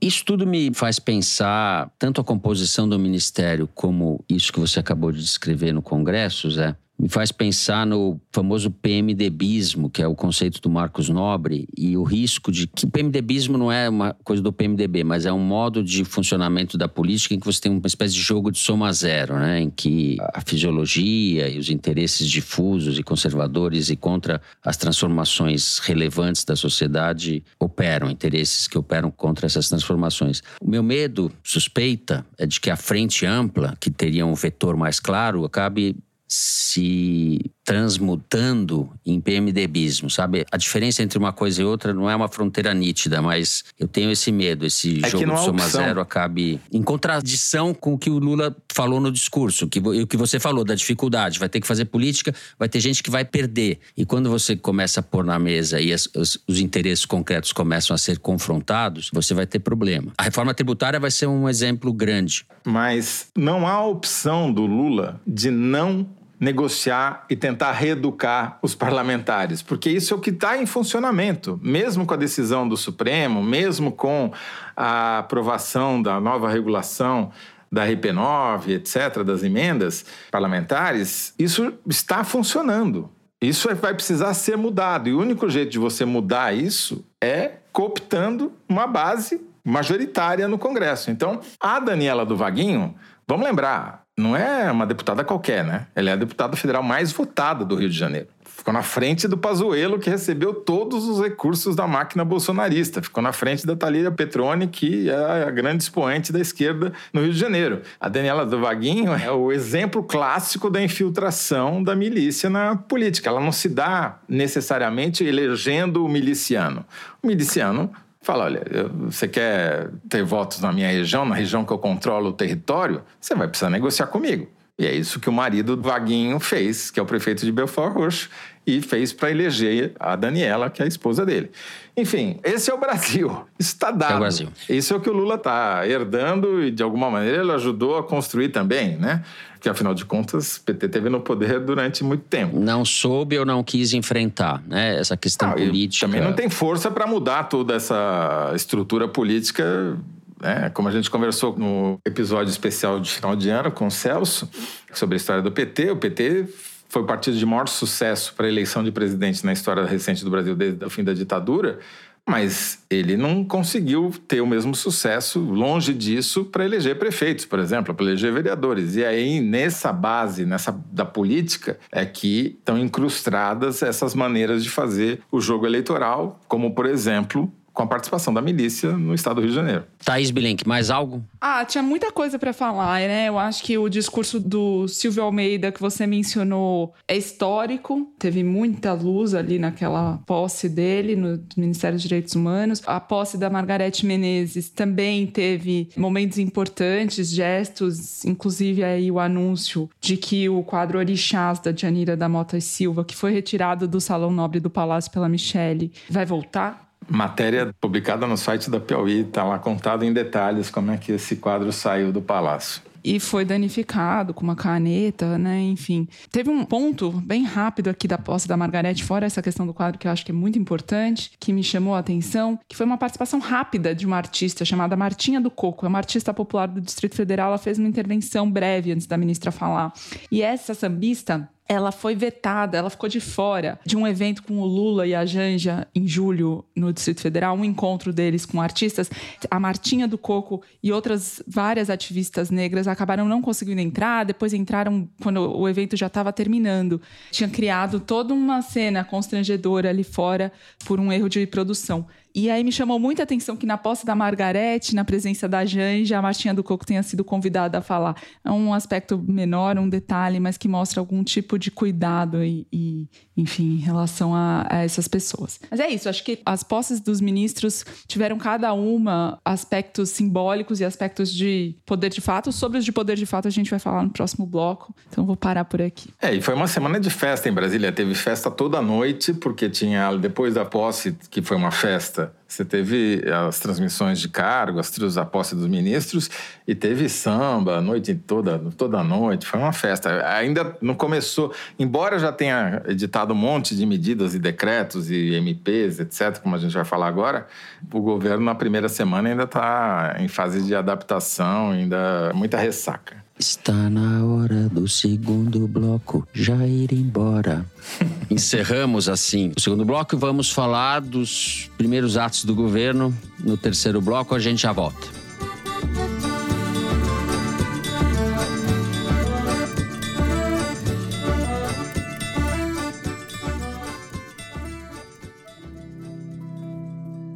Speaker 2: Isso tudo me faz pensar tanto a composição do ministério como isso que você acabou de descrever no Congresso, Zé, me faz pensar no famoso PMDBismo, que é o conceito do Marcos Nobre, e o risco de que PMDBismo não é uma coisa do PMDB, mas é um modo de funcionamento da política em que você tem uma espécie de jogo de soma zero, né? em que a fisiologia e os interesses difusos e conservadores e contra as transformações relevantes da sociedade operam, interesses que operam contra essas transformações. O meu medo, suspeita, é de que a frente ampla, que teria um vetor mais claro, acabe se transmutando em PMDBismo, sabe? A diferença entre uma coisa e outra não é uma fronteira nítida, mas eu tenho esse medo, esse é jogo de soma opção. zero acabe em contradição com o que o Lula falou no discurso, que, o que você falou da dificuldade, vai ter que fazer política, vai ter gente que vai perder. E quando você começa a pôr na mesa e as, os, os interesses concretos começam a ser confrontados, você vai ter problema. A reforma tributária vai ser um exemplo grande.
Speaker 4: Mas não há opção do Lula de não negociar e tentar reeducar os parlamentares, porque isso é o que está em funcionamento, mesmo com a decisão do Supremo, mesmo com a aprovação da nova regulação da RP9, etc., das emendas parlamentares, isso está funcionando. Isso é, vai precisar ser mudado. E o único jeito de você mudar isso é cooptando uma base majoritária no Congresso. Então, a Daniela do Vaguinho, vamos lembrar, não é uma deputada qualquer, né? Ela é a deputada federal mais votada do Rio de Janeiro. Ficou na frente do Pazuello, que recebeu todos os recursos da máquina bolsonarista. Ficou na frente da Thalíria Petroni, que é a grande expoente da esquerda no Rio de Janeiro. A Daniela do Vaguinho é o exemplo clássico da infiltração da milícia na política. Ela não se dá necessariamente elegendo o miliciano. O miliciano Fala, olha, você quer ter votos na minha região, na região que eu controlo o território? Você vai precisar negociar comigo. E é isso que o marido do Vaguinho fez, que é o prefeito de Belfort Roxo, e fez para eleger a Daniela, que é a esposa dele. Enfim, esse é o Brasil. Isso está dado. É o Brasil. Isso é o que o Lula está herdando e, de alguma maneira, ele ajudou a construir também, né? Porque, afinal de contas, o PT teve no poder durante muito tempo.
Speaker 2: Não soube ou não quis enfrentar né? essa questão política.
Speaker 4: Também não tem força para mudar toda essa estrutura política né? Como a gente conversou no episódio especial de final de ano com o Celso sobre a história do PT, o PT foi o partido de maior sucesso para a eleição de presidente na história recente do Brasil desde o fim da ditadura, mas ele não conseguiu ter o mesmo sucesso, longe disso, para eleger prefeitos, por exemplo, para eleger vereadores. E aí, nessa base, nessa da política, é que estão incrustadas essas maneiras de fazer o jogo eleitoral, como, por exemplo, com a participação da milícia no estado do Rio de Janeiro.
Speaker 2: Thaís Bilenque, mais algo?
Speaker 6: Ah, tinha muita coisa para falar, né? Eu acho que o discurso do Silvio Almeida que você mencionou é histórico. Teve muita luz ali naquela posse dele no Ministério dos Direitos Humanos. A posse da Margarete Menezes também teve momentos importantes, gestos, inclusive aí o anúncio de que o quadro Orixás da Janira da Mota e Silva, que foi retirado do Salão Nobre do Palácio pela Michele, vai voltar
Speaker 4: matéria publicada no site da Piauí, está lá contado em detalhes como é que esse quadro saiu do palácio.
Speaker 6: e foi danificado com uma caneta, né? Enfim. Teve um ponto bem rápido aqui da posse da Margarete, fora essa questão do quadro que eu acho que é muito importante, que me chamou a atenção, que foi uma participação rápida de uma artista chamada Martinha do Coco. É uma artista popular do Distrito Federal. Ela fez uma intervenção breve antes da ministra falar. E essa sambista ela foi vetada, ela ficou de fora de um evento com o Lula e a Janja em julho no Distrito Federal, um encontro deles com artistas. A Martinha do Coco e outras várias ativistas negras acabaram não conseguindo entrar, depois entraram quando o evento já estava terminando. Tinha criado toda uma cena constrangedora ali fora por um erro de produção. E aí me chamou muita atenção que na posse da Margarete, na presença da Janja, a Martinha do Coco tenha sido convidada a falar. É um aspecto menor, um detalhe, mas que mostra algum tipo de cuidado e, e enfim, em relação a, a, essas pessoas. Mas é isso, acho que as posses dos ministros tiveram cada uma aspectos simbólicos e aspectos de poder de fato. Sobre os de poder de fato a gente vai falar no próximo bloco, então vou parar por aqui.
Speaker 4: É, e foi uma semana de festa em Brasília. Teve festa toda noite, porque tinha, depois da posse, que foi uma festa, você teve as transmissões de cargo, as da posse dos ministros e teve samba a noite toda, toda noite. Foi uma festa. Ainda não começou, embora já tenha editado um monte de medidas e decretos e MPs, etc., como a gente vai falar agora, o governo na primeira semana ainda está em fase de adaptação, ainda muita ressaca.
Speaker 2: Está na hora do segundo bloco já ir embora. <laughs> Encerramos assim o segundo bloco e vamos falar dos primeiros atos do governo. No terceiro bloco a gente já volta.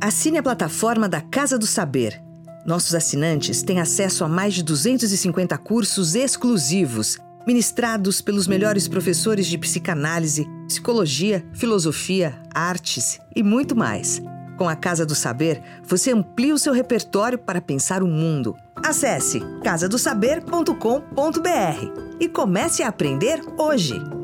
Speaker 1: Assine a plataforma da Casa do Saber nossos assinantes têm acesso a mais de 250 cursos exclusivos, ministrados pelos melhores professores de psicanálise, psicologia, filosofia, artes e muito mais. Com a Casa do Saber, você amplia o seu repertório para pensar o mundo. Acesse casadosaber.com.br e comece a aprender hoje.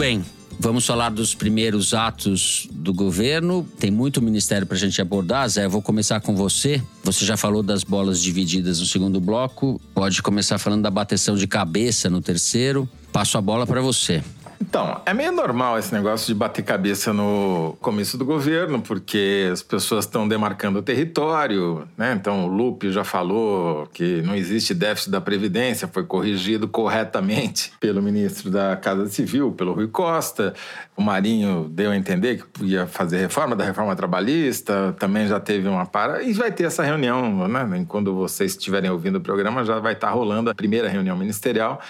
Speaker 2: Bem. Vamos falar dos primeiros atos do governo. Tem muito ministério para a gente abordar. Zé, eu vou começar com você. Você já falou das bolas divididas no segundo bloco. Pode começar falando da bateção de cabeça no terceiro. Passo a bola para você.
Speaker 4: Então, é meio normal esse negócio de bater cabeça no começo do governo, porque as pessoas estão demarcando o território, né? Então, o Lupe já falou que não existe déficit da Previdência, foi corrigido corretamente <laughs> pelo ministro da Casa Civil, pelo Rui Costa. O Marinho deu a entender que ia fazer reforma da reforma trabalhista, também já teve uma para. E vai ter essa reunião, né? Quando vocês estiverem ouvindo o programa, já vai estar rolando a primeira reunião ministerial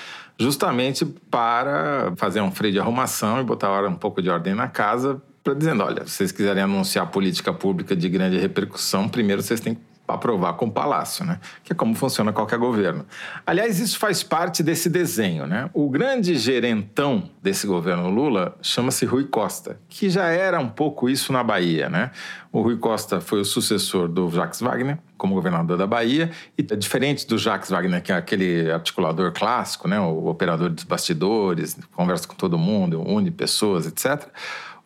Speaker 4: justamente para fazer um freio de arrumação e botar um pouco de ordem na casa, para dizendo, olha, se vocês quiserem anunciar política pública de grande repercussão, primeiro vocês têm que aprovar com o Palácio, né? Que é como funciona qualquer governo. Aliás, isso faz parte desse desenho, né? O grande gerentão desse governo Lula chama-se Rui Costa, que já era um pouco isso na Bahia, né? O Rui Costa foi o sucessor do Jacques Wagner como governador da Bahia e diferente do Jacques Wagner, que é aquele articulador clássico, né? O operador dos bastidores, conversa com todo mundo, une pessoas, etc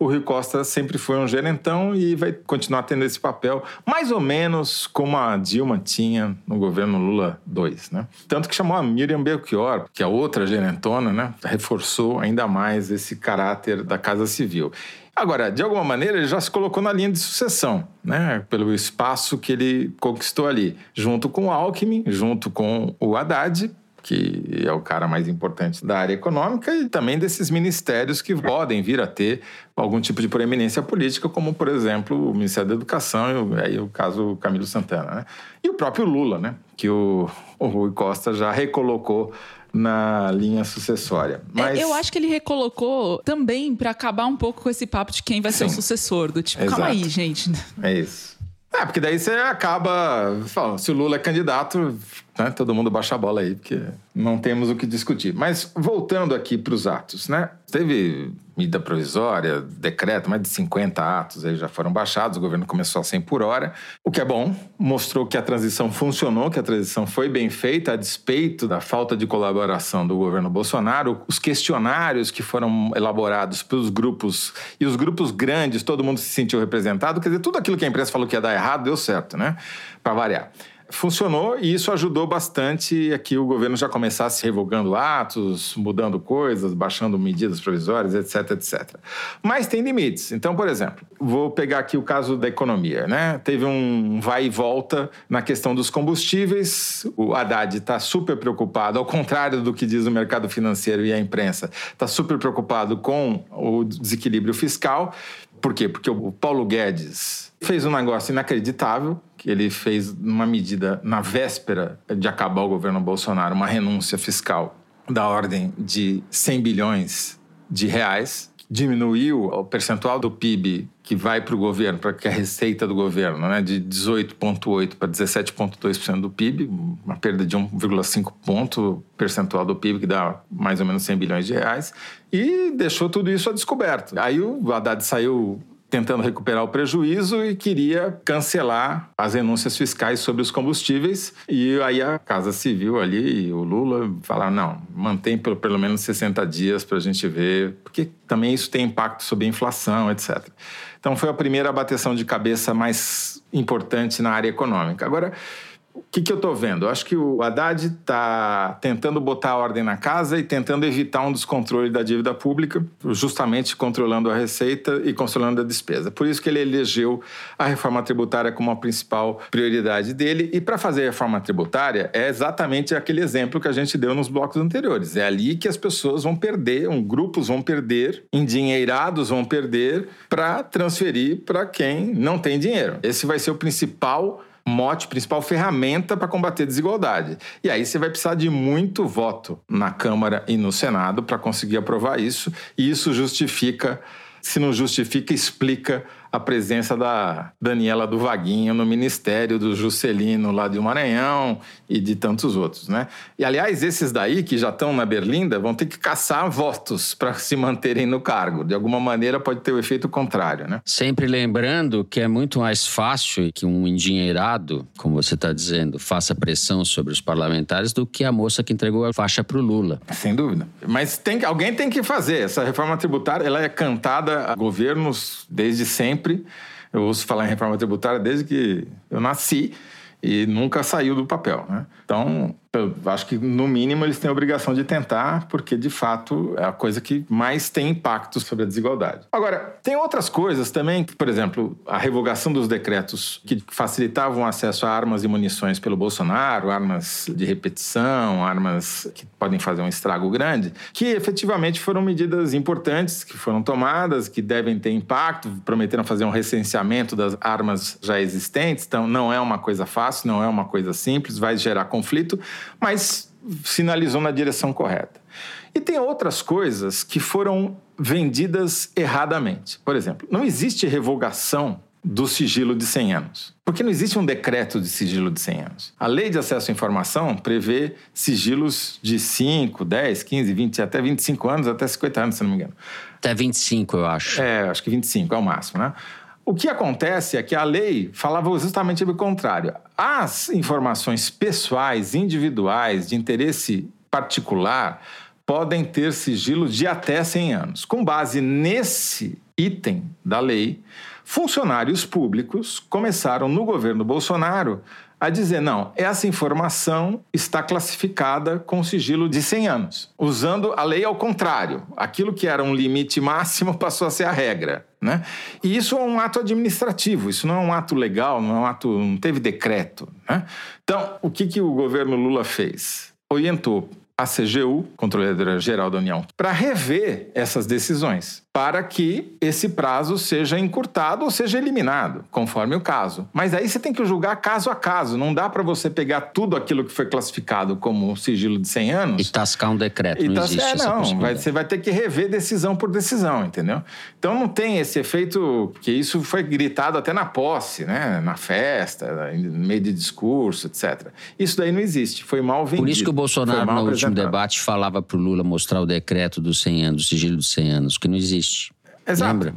Speaker 4: o Rui Costa sempre foi um gerentão e vai continuar tendo esse papel, mais ou menos como a Dilma tinha no governo Lula II, né? Tanto que chamou a Miriam Belchior, que é outra gerentona, né? Reforçou ainda mais esse caráter da Casa Civil. Agora, de alguma maneira, ele já se colocou na linha de sucessão, né? Pelo espaço que ele conquistou ali, junto com o Alckmin, junto com o Haddad, que é o cara mais importante da área econômica, e também desses ministérios que podem vir a ter algum tipo de proeminência política, como, por exemplo, o Ministério da Educação, e aí o caso Camilo Santana. Né? E o próprio Lula, né? que o, o Rui Costa já recolocou na linha sucessória.
Speaker 6: É, Mas... eu acho que ele recolocou também para acabar um pouco com esse papo de quem vai Sim. ser o sucessor, do tipo, Exato. calma aí, gente.
Speaker 4: É isso. É, porque daí você acaba. Se o Lula é candidato, né? Todo mundo baixa a bola aí, porque não temos o que discutir. Mas voltando aqui para os atos, né? Teve medida provisória, decreto, mais de 50 atos aí já foram baixados, o governo começou a 100 por hora, o que é bom, mostrou que a transição funcionou, que a transição foi bem feita, a despeito da falta de colaboração do governo Bolsonaro, os questionários que foram elaborados pelos grupos, e os grupos grandes, todo mundo se sentiu representado, quer dizer, tudo aquilo que a imprensa falou que ia dar errado, deu certo, né? Para variar funcionou e isso ajudou bastante a que o governo já começasse revogando atos, mudando coisas, baixando medidas provisórias, etc, etc. Mas tem limites. Então, por exemplo, vou pegar aqui o caso da economia, né? Teve um vai e volta na questão dos combustíveis. O Haddad está super preocupado, ao contrário do que diz o mercado financeiro e a imprensa, está super preocupado com o desequilíbrio fiscal. Por quê? Porque o Paulo Guedes fez um negócio inacreditável, que ele fez uma medida na véspera de acabar o governo Bolsonaro, uma renúncia fiscal da ordem de 100 bilhões de reais, diminuiu o percentual do PIB que vai para o governo, para que a receita do governo, né, de 18,8% para 17,2% do PIB, uma perda de 1,5 ponto percentual do PIB, que dá mais ou menos 100 bilhões de reais, e deixou tudo isso a descoberto. Aí o Haddad saiu tentando recuperar o prejuízo e queria cancelar as renúncias fiscais sobre os combustíveis. E aí a Casa Civil ali, o Lula, falaram: não, mantém pelo, pelo menos 60 dias para a gente ver, porque também isso tem impacto sobre a inflação, etc. Então foi a primeira bateção de cabeça mais importante na área econômica. Agora, o que, que eu estou vendo? Eu acho que o Haddad está tentando botar a ordem na casa e tentando evitar um descontrole da dívida pública, justamente controlando a receita e controlando a despesa. Por isso que ele elegeu a reforma tributária como a principal prioridade dele. E para fazer a reforma tributária é exatamente aquele exemplo que a gente deu nos blocos anteriores. É ali que as pessoas vão perder, um, grupos vão perder, endinheirados vão perder para transferir para quem não tem dinheiro. Esse vai ser o principal mote, principal ferramenta para combater desigualdade. E aí você vai precisar de muito voto na Câmara e no Senado para conseguir aprovar isso, e isso justifica, se não justifica, explica a presença da Daniela do Vaguinho no ministério do Juscelino lá de Maranhão e de tantos outros, né? E aliás, esses daí que já estão na Berlinda vão ter que caçar votos para <laughs> se manterem no cargo. De alguma maneira pode ter o efeito contrário, né?
Speaker 2: Sempre lembrando que é muito mais fácil que um endinheirado, como você está dizendo, faça pressão sobre os parlamentares do que a moça que entregou a faixa para o Lula.
Speaker 4: Sem dúvida. Mas tem, alguém tem que fazer. Essa reforma tributária ela é cantada a governos desde sempre sempre. Eu ouço falar em reforma tributária desde que eu nasci e nunca saiu do papel. Né? Então, eu acho que, no mínimo, eles têm a obrigação de tentar, porque, de fato, é a coisa que mais tem impacto sobre a desigualdade. Agora, tem outras coisas também, por exemplo, a revogação dos decretos que facilitavam acesso a armas e munições pelo Bolsonaro, armas de repetição, armas que podem fazer um estrago grande, que efetivamente foram medidas importantes que foram tomadas, que devem ter impacto, prometeram fazer um recenseamento das armas já existentes, então não é uma coisa fácil, não é uma coisa simples, vai gerar conflito, mas sinalizou na direção correta. E tem outras coisas que foram vendidas erradamente. Por exemplo, não existe revogação do sigilo de 100 anos. Porque não existe um decreto de sigilo de 100 anos. A lei de acesso à informação prevê sigilos de 5, 10, 15, 20, até 25 anos, até 50 anos, se não me engano.
Speaker 2: Até 25, eu acho.
Speaker 4: É, acho que 25 é o máximo, né? O que acontece é que a lei falava justamente o contrário. As informações pessoais, individuais, de interesse particular, podem ter sigilo de até 100 anos. Com base nesse item da lei, funcionários públicos começaram no governo Bolsonaro a dizer: não, essa informação está classificada com sigilo de 100 anos, usando a lei ao contrário. Aquilo que era um limite máximo <laughs> passou a ser a regra. Né? E isso é um ato administrativo, isso não é um ato legal, não é um ato, não teve decreto. Né? Então, o que, que o governo Lula fez? Orientou a CGU, Controladora Geral da União, para rever essas decisões. Para que esse prazo seja encurtado ou seja eliminado, conforme o caso. Mas aí você tem que julgar caso a caso. Não dá para você pegar tudo aquilo que foi classificado como sigilo de 100 anos
Speaker 2: e tascar um decreto.
Speaker 4: E
Speaker 2: não
Speaker 4: tas...
Speaker 2: existe
Speaker 4: é,
Speaker 2: essa
Speaker 4: não. Vai, você vai ter que rever decisão por decisão, entendeu? Então não tem esse efeito que isso foi gritado até na posse, né? Na festa, no meio de discurso, etc. Isso daí não existe. Foi mal vendido.
Speaker 2: Por isso que o Bolsonaro no último debate falava para o Lula mostrar o decreto dos 100 anos, do sigilo dos 100 anos, que não existe.
Speaker 4: Exato.
Speaker 2: Lembra?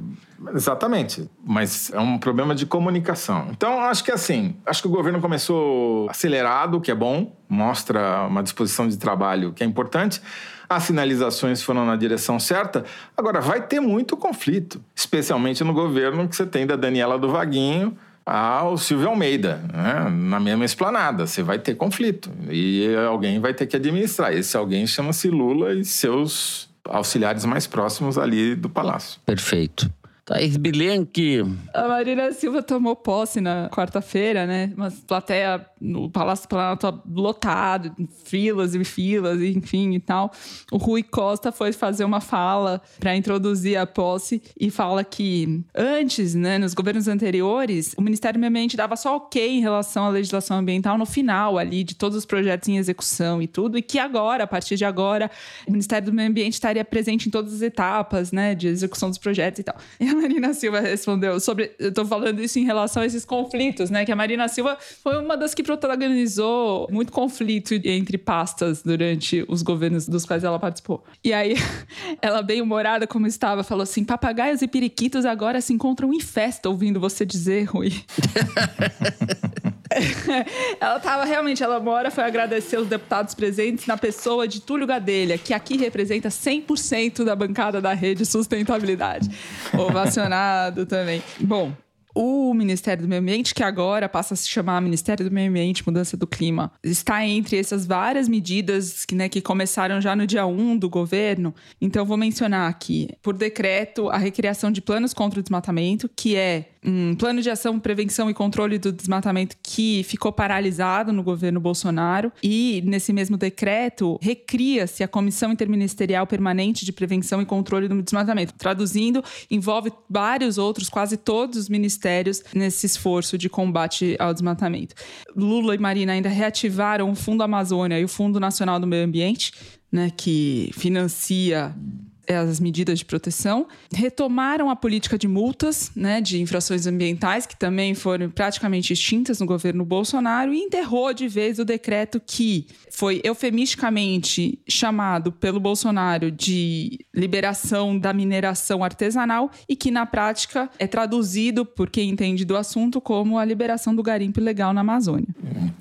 Speaker 4: Exatamente, mas é um problema de comunicação. Então, acho que assim, acho que o governo começou acelerado, que é bom, mostra uma disposição de trabalho que é importante. As sinalizações foram na direção certa. Agora, vai ter muito conflito, especialmente no governo que você tem da Daniela do Vaguinho ao Silvio Almeida, né? na mesma esplanada. Você vai ter conflito e alguém vai ter que administrar. Esse alguém chama-se Lula e seus auxiliares mais próximos ali do palácio.
Speaker 2: Perfeito. Thaís Bilenque.
Speaker 6: A Marina Silva tomou posse na quarta-feira, né? Uma plateia no Palácio Planalto lotado, filas e filas, enfim e tal. O Rui Costa foi fazer uma fala para introduzir a posse e fala que antes, né, nos governos anteriores, o Ministério do Meio Ambiente dava só ok em relação à legislação ambiental no final ali de todos os projetos em execução e tudo, e que agora, a partir de agora, o Ministério do Meio Ambiente estaria presente em todas as etapas, né, de execução dos projetos e tal. E a Marina Silva respondeu sobre. Eu tô falando isso em relação a esses conflitos, né? Que a Marina Silva foi uma das que protagonizou muito conflito entre pastas durante os governos dos quais ela participou. E aí, <laughs> ela, bem humorada como estava, falou assim: papagaios e periquitos agora se encontram em festa ouvindo você dizer, Rui. <laughs> <laughs> ela estava realmente, ela mora foi agradecer os deputados presentes na pessoa de Túlio Gadelha, que aqui representa 100% da bancada da rede sustentabilidade. <laughs> Ovacionado também. Bom, o Ministério do Meio Ambiente, que agora passa a se chamar Ministério do Meio Ambiente Mudança do Clima, está entre essas várias medidas que, né, que começaram já no dia 1 do governo. Então, vou mencionar aqui, por decreto, a recriação de planos contra o desmatamento, que é um plano de ação, prevenção e controle do desmatamento que ficou paralisado no governo Bolsonaro. E, nesse mesmo decreto, recria-se a Comissão Interministerial Permanente de Prevenção e Controle do Desmatamento. Traduzindo, envolve vários outros, quase todos os ministérios, nesse esforço de combate ao desmatamento. Lula e Marina ainda reativaram o Fundo Amazônia e o Fundo Nacional do Meio Ambiente, né, que financia as medidas de proteção, retomaram a política de multas, né, de infrações ambientais, que também foram praticamente extintas no governo Bolsonaro, e enterrou de vez o decreto que foi eufemisticamente chamado pelo Bolsonaro de liberação da mineração artesanal e que, na prática, é traduzido por quem entende do assunto como a liberação do garimpo ilegal na Amazônia.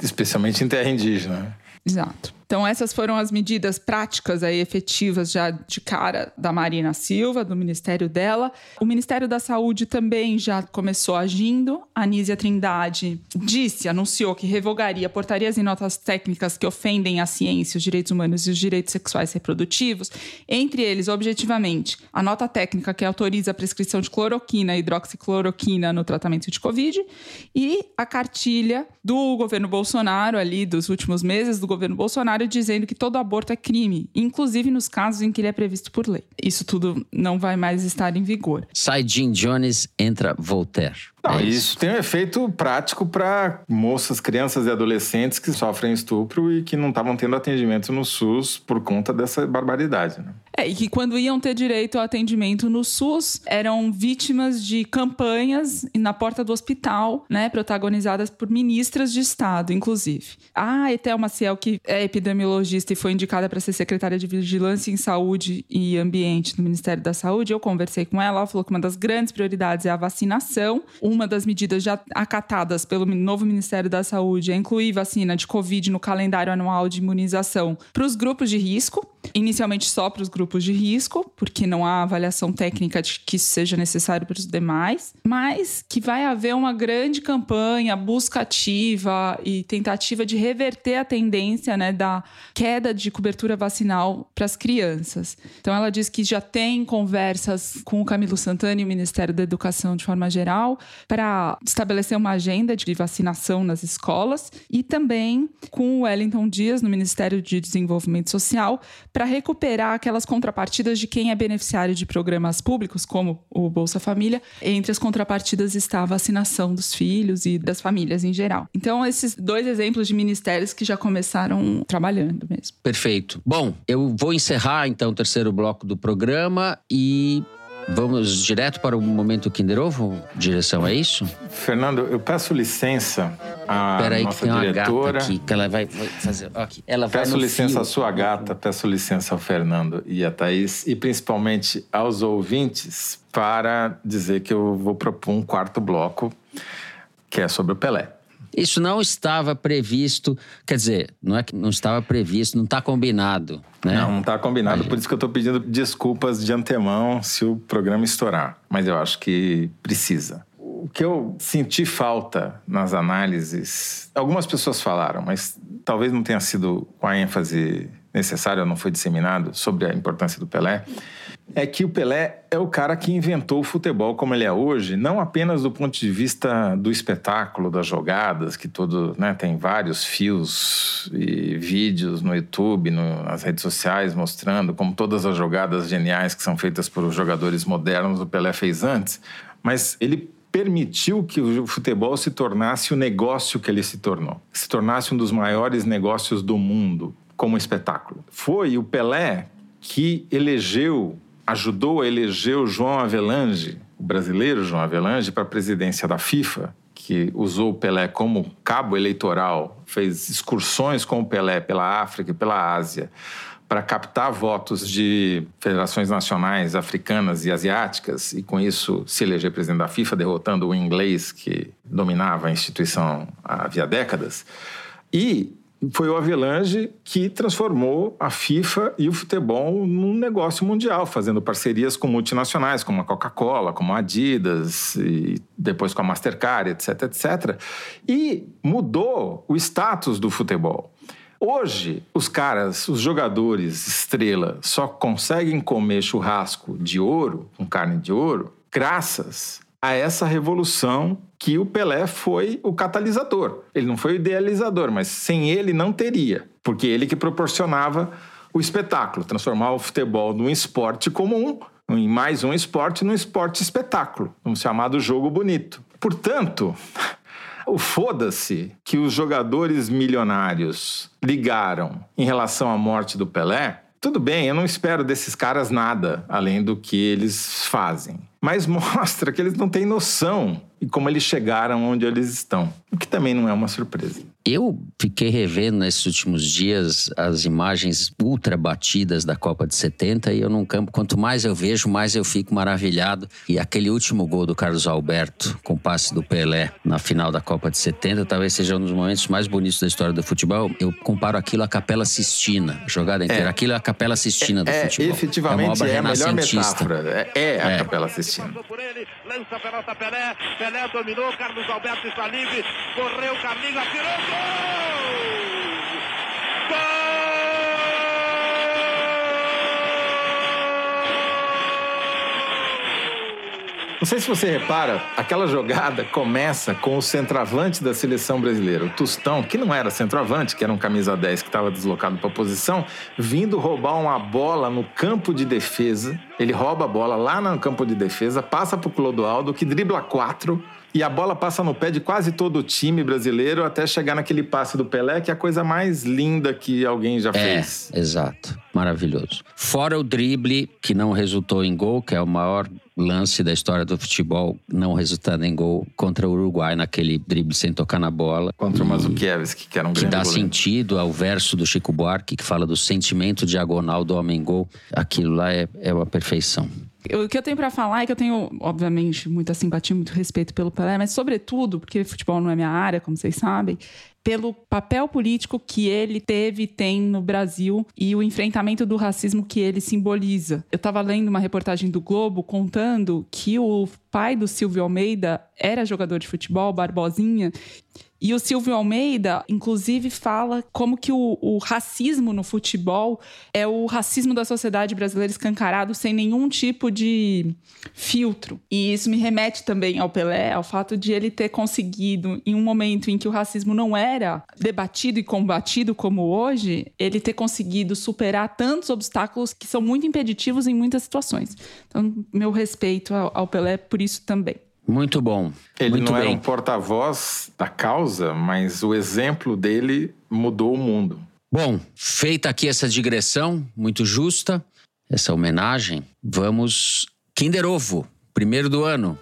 Speaker 4: Especialmente em terra indígena.
Speaker 6: Exato. Então, essas foram as medidas práticas e efetivas já de cara da Marina Silva, do ministério dela. O Ministério da Saúde também já começou agindo. A Anísia Trindade disse, anunciou que revogaria portarias e notas técnicas que ofendem a ciência, os direitos humanos e os direitos sexuais reprodutivos. Entre eles, objetivamente, a nota técnica que autoriza a prescrição de cloroquina e hidroxicloroquina no tratamento de Covid e a cartilha do governo Bolsonaro, ali dos últimos meses do governo Bolsonaro dizendo que todo aborto é crime, inclusive nos casos em que ele é previsto por lei. Isso tudo não vai mais estar em vigor.
Speaker 2: Sai Jim Jones, entra Voltaire.
Speaker 4: Não, é isso. tem um efeito prático para moças, crianças e adolescentes que sofrem estupro e que não estavam tendo atendimento no SUS por conta dessa barbaridade. Né?
Speaker 6: É, e que quando iam ter direito ao atendimento no SUS, eram vítimas de campanhas na porta do hospital, né, protagonizadas por ministras de Estado, inclusive. A Etel Maciel, que é epidemiologista e foi indicada para ser secretária de Vigilância em Saúde e Ambiente do Ministério da Saúde, eu conversei com ela, ela falou que uma das grandes prioridades é a vacinação. Um uma das medidas já acatadas pelo novo Ministério da Saúde é incluir vacina de Covid no calendário anual de imunização para os grupos de risco, inicialmente só para os grupos de risco, porque não há avaliação técnica de que isso seja necessário para os demais, mas que vai haver uma grande campanha, busca ativa e tentativa de reverter a tendência né, da queda de cobertura vacinal para as crianças. Então, ela diz que já tem conversas com o Camilo Santana e o Ministério da Educação de forma geral para estabelecer uma agenda de vacinação nas escolas e também com o Wellington Dias no Ministério de Desenvolvimento Social para recuperar aquelas contrapartidas de quem é beneficiário de programas públicos, como o Bolsa Família, entre as contrapartidas está a vacinação dos filhos e das famílias em geral. Então, esses dois exemplos de ministérios que já começaram trabalhando mesmo.
Speaker 2: Perfeito. Bom, eu vou encerrar então o terceiro bloco do programa e Vamos direto para o momento Kinder Ovo? Direção, é isso?
Speaker 4: Fernando, eu peço licença à
Speaker 2: Peraí,
Speaker 4: nossa
Speaker 2: que tem uma
Speaker 4: diretora.
Speaker 2: gata aqui, que ela vai, vai fazer... Aqui. Ela vai
Speaker 4: Peço
Speaker 2: no
Speaker 4: licença
Speaker 2: fio.
Speaker 4: à sua gata, peço licença ao Fernando e à Thaís, e principalmente aos ouvintes, para dizer que eu vou propor um quarto bloco, que é sobre o Pelé.
Speaker 2: Isso não estava previsto, quer dizer, não é que não estava previsto, não está combinado, né?
Speaker 4: Não, não está combinado, por isso que eu estou pedindo desculpas de antemão se o programa estourar. Mas eu acho que precisa. O que eu senti falta nas análises, algumas pessoas falaram, mas talvez não tenha sido com a ênfase necessária, não foi disseminado sobre a importância do Pelé, é que o Pelé é o cara que inventou o futebol como ele é hoje, não apenas do ponto de vista do espetáculo, das jogadas, que todo, né, tem vários fios e vídeos no YouTube, no, nas redes sociais mostrando como todas as jogadas geniais que são feitas por jogadores modernos o Pelé fez antes, mas ele permitiu que o futebol se tornasse o negócio que ele se tornou, se tornasse um dos maiores negócios do mundo como espetáculo. Foi o Pelé que elegeu ajudou a eleger o João Avelange, o brasileiro João Avelange, para a presidência da FIFA, que usou o Pelé como cabo eleitoral, fez excursões com o Pelé pela África e pela Ásia para captar votos de federações nacionais africanas e asiáticas e com isso se eleger presidente da FIFA, derrotando o inglês que dominava a instituição havia décadas. E foi o Avelange que transformou a FIFA e o futebol num negócio mundial, fazendo parcerias com multinacionais, como a Coca-Cola, como a Adidas, e depois com a Mastercard, etc, etc. E mudou o status do futebol. Hoje, os caras, os jogadores estrela, só conseguem comer churrasco de ouro, com carne de ouro, graças a essa revolução que o Pelé foi o catalisador. Ele não foi o idealizador, mas sem ele não teria, porque ele que proporcionava o espetáculo, transformar o futebol num esporte comum, em mais um esporte, num esporte espetáculo, um chamado jogo bonito. Portanto, <laughs> o foda-se que os jogadores milionários ligaram em relação à morte do Pelé, tudo bem, eu não espero desses caras nada além do que eles fazem. Mas <laughs> mostra que eles não têm noção de como eles chegaram onde eles estão. O que também não é uma surpresa.
Speaker 2: Eu fiquei revendo nesses últimos dias as imagens ultra batidas da Copa de 70 e eu num campo, quanto mais eu vejo, mais eu fico maravilhado. E aquele último gol do Carlos Alberto com o passe do Pelé na final da Copa de 70 talvez seja um dos momentos mais bonitos da história do futebol. Eu comparo aquilo à Capela Sistina, a jogada inteira.
Speaker 4: É.
Speaker 2: Aquilo é a Capela Sistina do
Speaker 4: É,
Speaker 2: futebol.
Speaker 4: efetivamente
Speaker 2: é, uma obra
Speaker 4: é a melhor
Speaker 2: renascentista.
Speaker 4: metáfora. É, é a
Speaker 2: É.
Speaker 4: Capela Sistina.
Speaker 8: Passou por ele, lança a pelota Pelé, Pelé dominou, Carlos Alberto está livre, correu, Carlinhos atirou, gol!
Speaker 4: Não sei se você repara, aquela jogada começa com o centroavante da seleção brasileira, o Tostão, que não era centroavante, que era um camisa 10 que estava deslocado para a posição, vindo roubar uma bola no campo de defesa. Ele rouba a bola lá no campo de defesa, passa para o Clodoaldo, que dribla quatro, e a bola passa no pé de quase todo o time brasileiro até chegar naquele passe do Pelé, que é a coisa mais linda que alguém já
Speaker 2: É,
Speaker 4: fez.
Speaker 2: exato. Maravilhoso. Fora o drible, que não resultou em gol, que é o maior lance da história do futebol, não resultando em gol contra o Uruguai, naquele drible sem tocar na bola.
Speaker 4: Contra o Mazukiewicz, que era um
Speaker 2: Que dá
Speaker 4: goleiro.
Speaker 2: sentido ao verso do Chico Buarque, que fala do sentimento diagonal do homem-gol. Aquilo lá é, é uma perfeição.
Speaker 6: O que eu tenho pra falar é que eu tenho, obviamente, muita simpatia, muito respeito pelo Pelé, mas sobretudo, porque futebol não é minha área, como vocês sabem, pelo papel político que ele teve e tem no Brasil e o enfrentamento do racismo que ele simboliza. Eu estava lendo uma reportagem do Globo contando que o pai do Silvio Almeida era jogador de futebol, Barbosinha, e o Silvio Almeida, inclusive, fala como que o, o racismo no futebol é o racismo da sociedade brasileira escancarado sem nenhum tipo de filtro. E isso me remete também ao Pelé, ao fato de ele ter conseguido, em um momento em que o racismo não era debatido e combatido como hoje, ele ter conseguido superar tantos obstáculos que são muito impeditivos em muitas situações. Então, meu respeito ao, ao Pelé por isso também.
Speaker 2: Muito bom.
Speaker 4: Ele
Speaker 2: Muito
Speaker 4: não
Speaker 2: bem.
Speaker 4: era um porta-voz da causa, mas o exemplo dele mudou o mundo.
Speaker 2: Bom, feita aqui essa digressão muito justa, essa homenagem, vamos Kinder Ovo, primeiro do ano.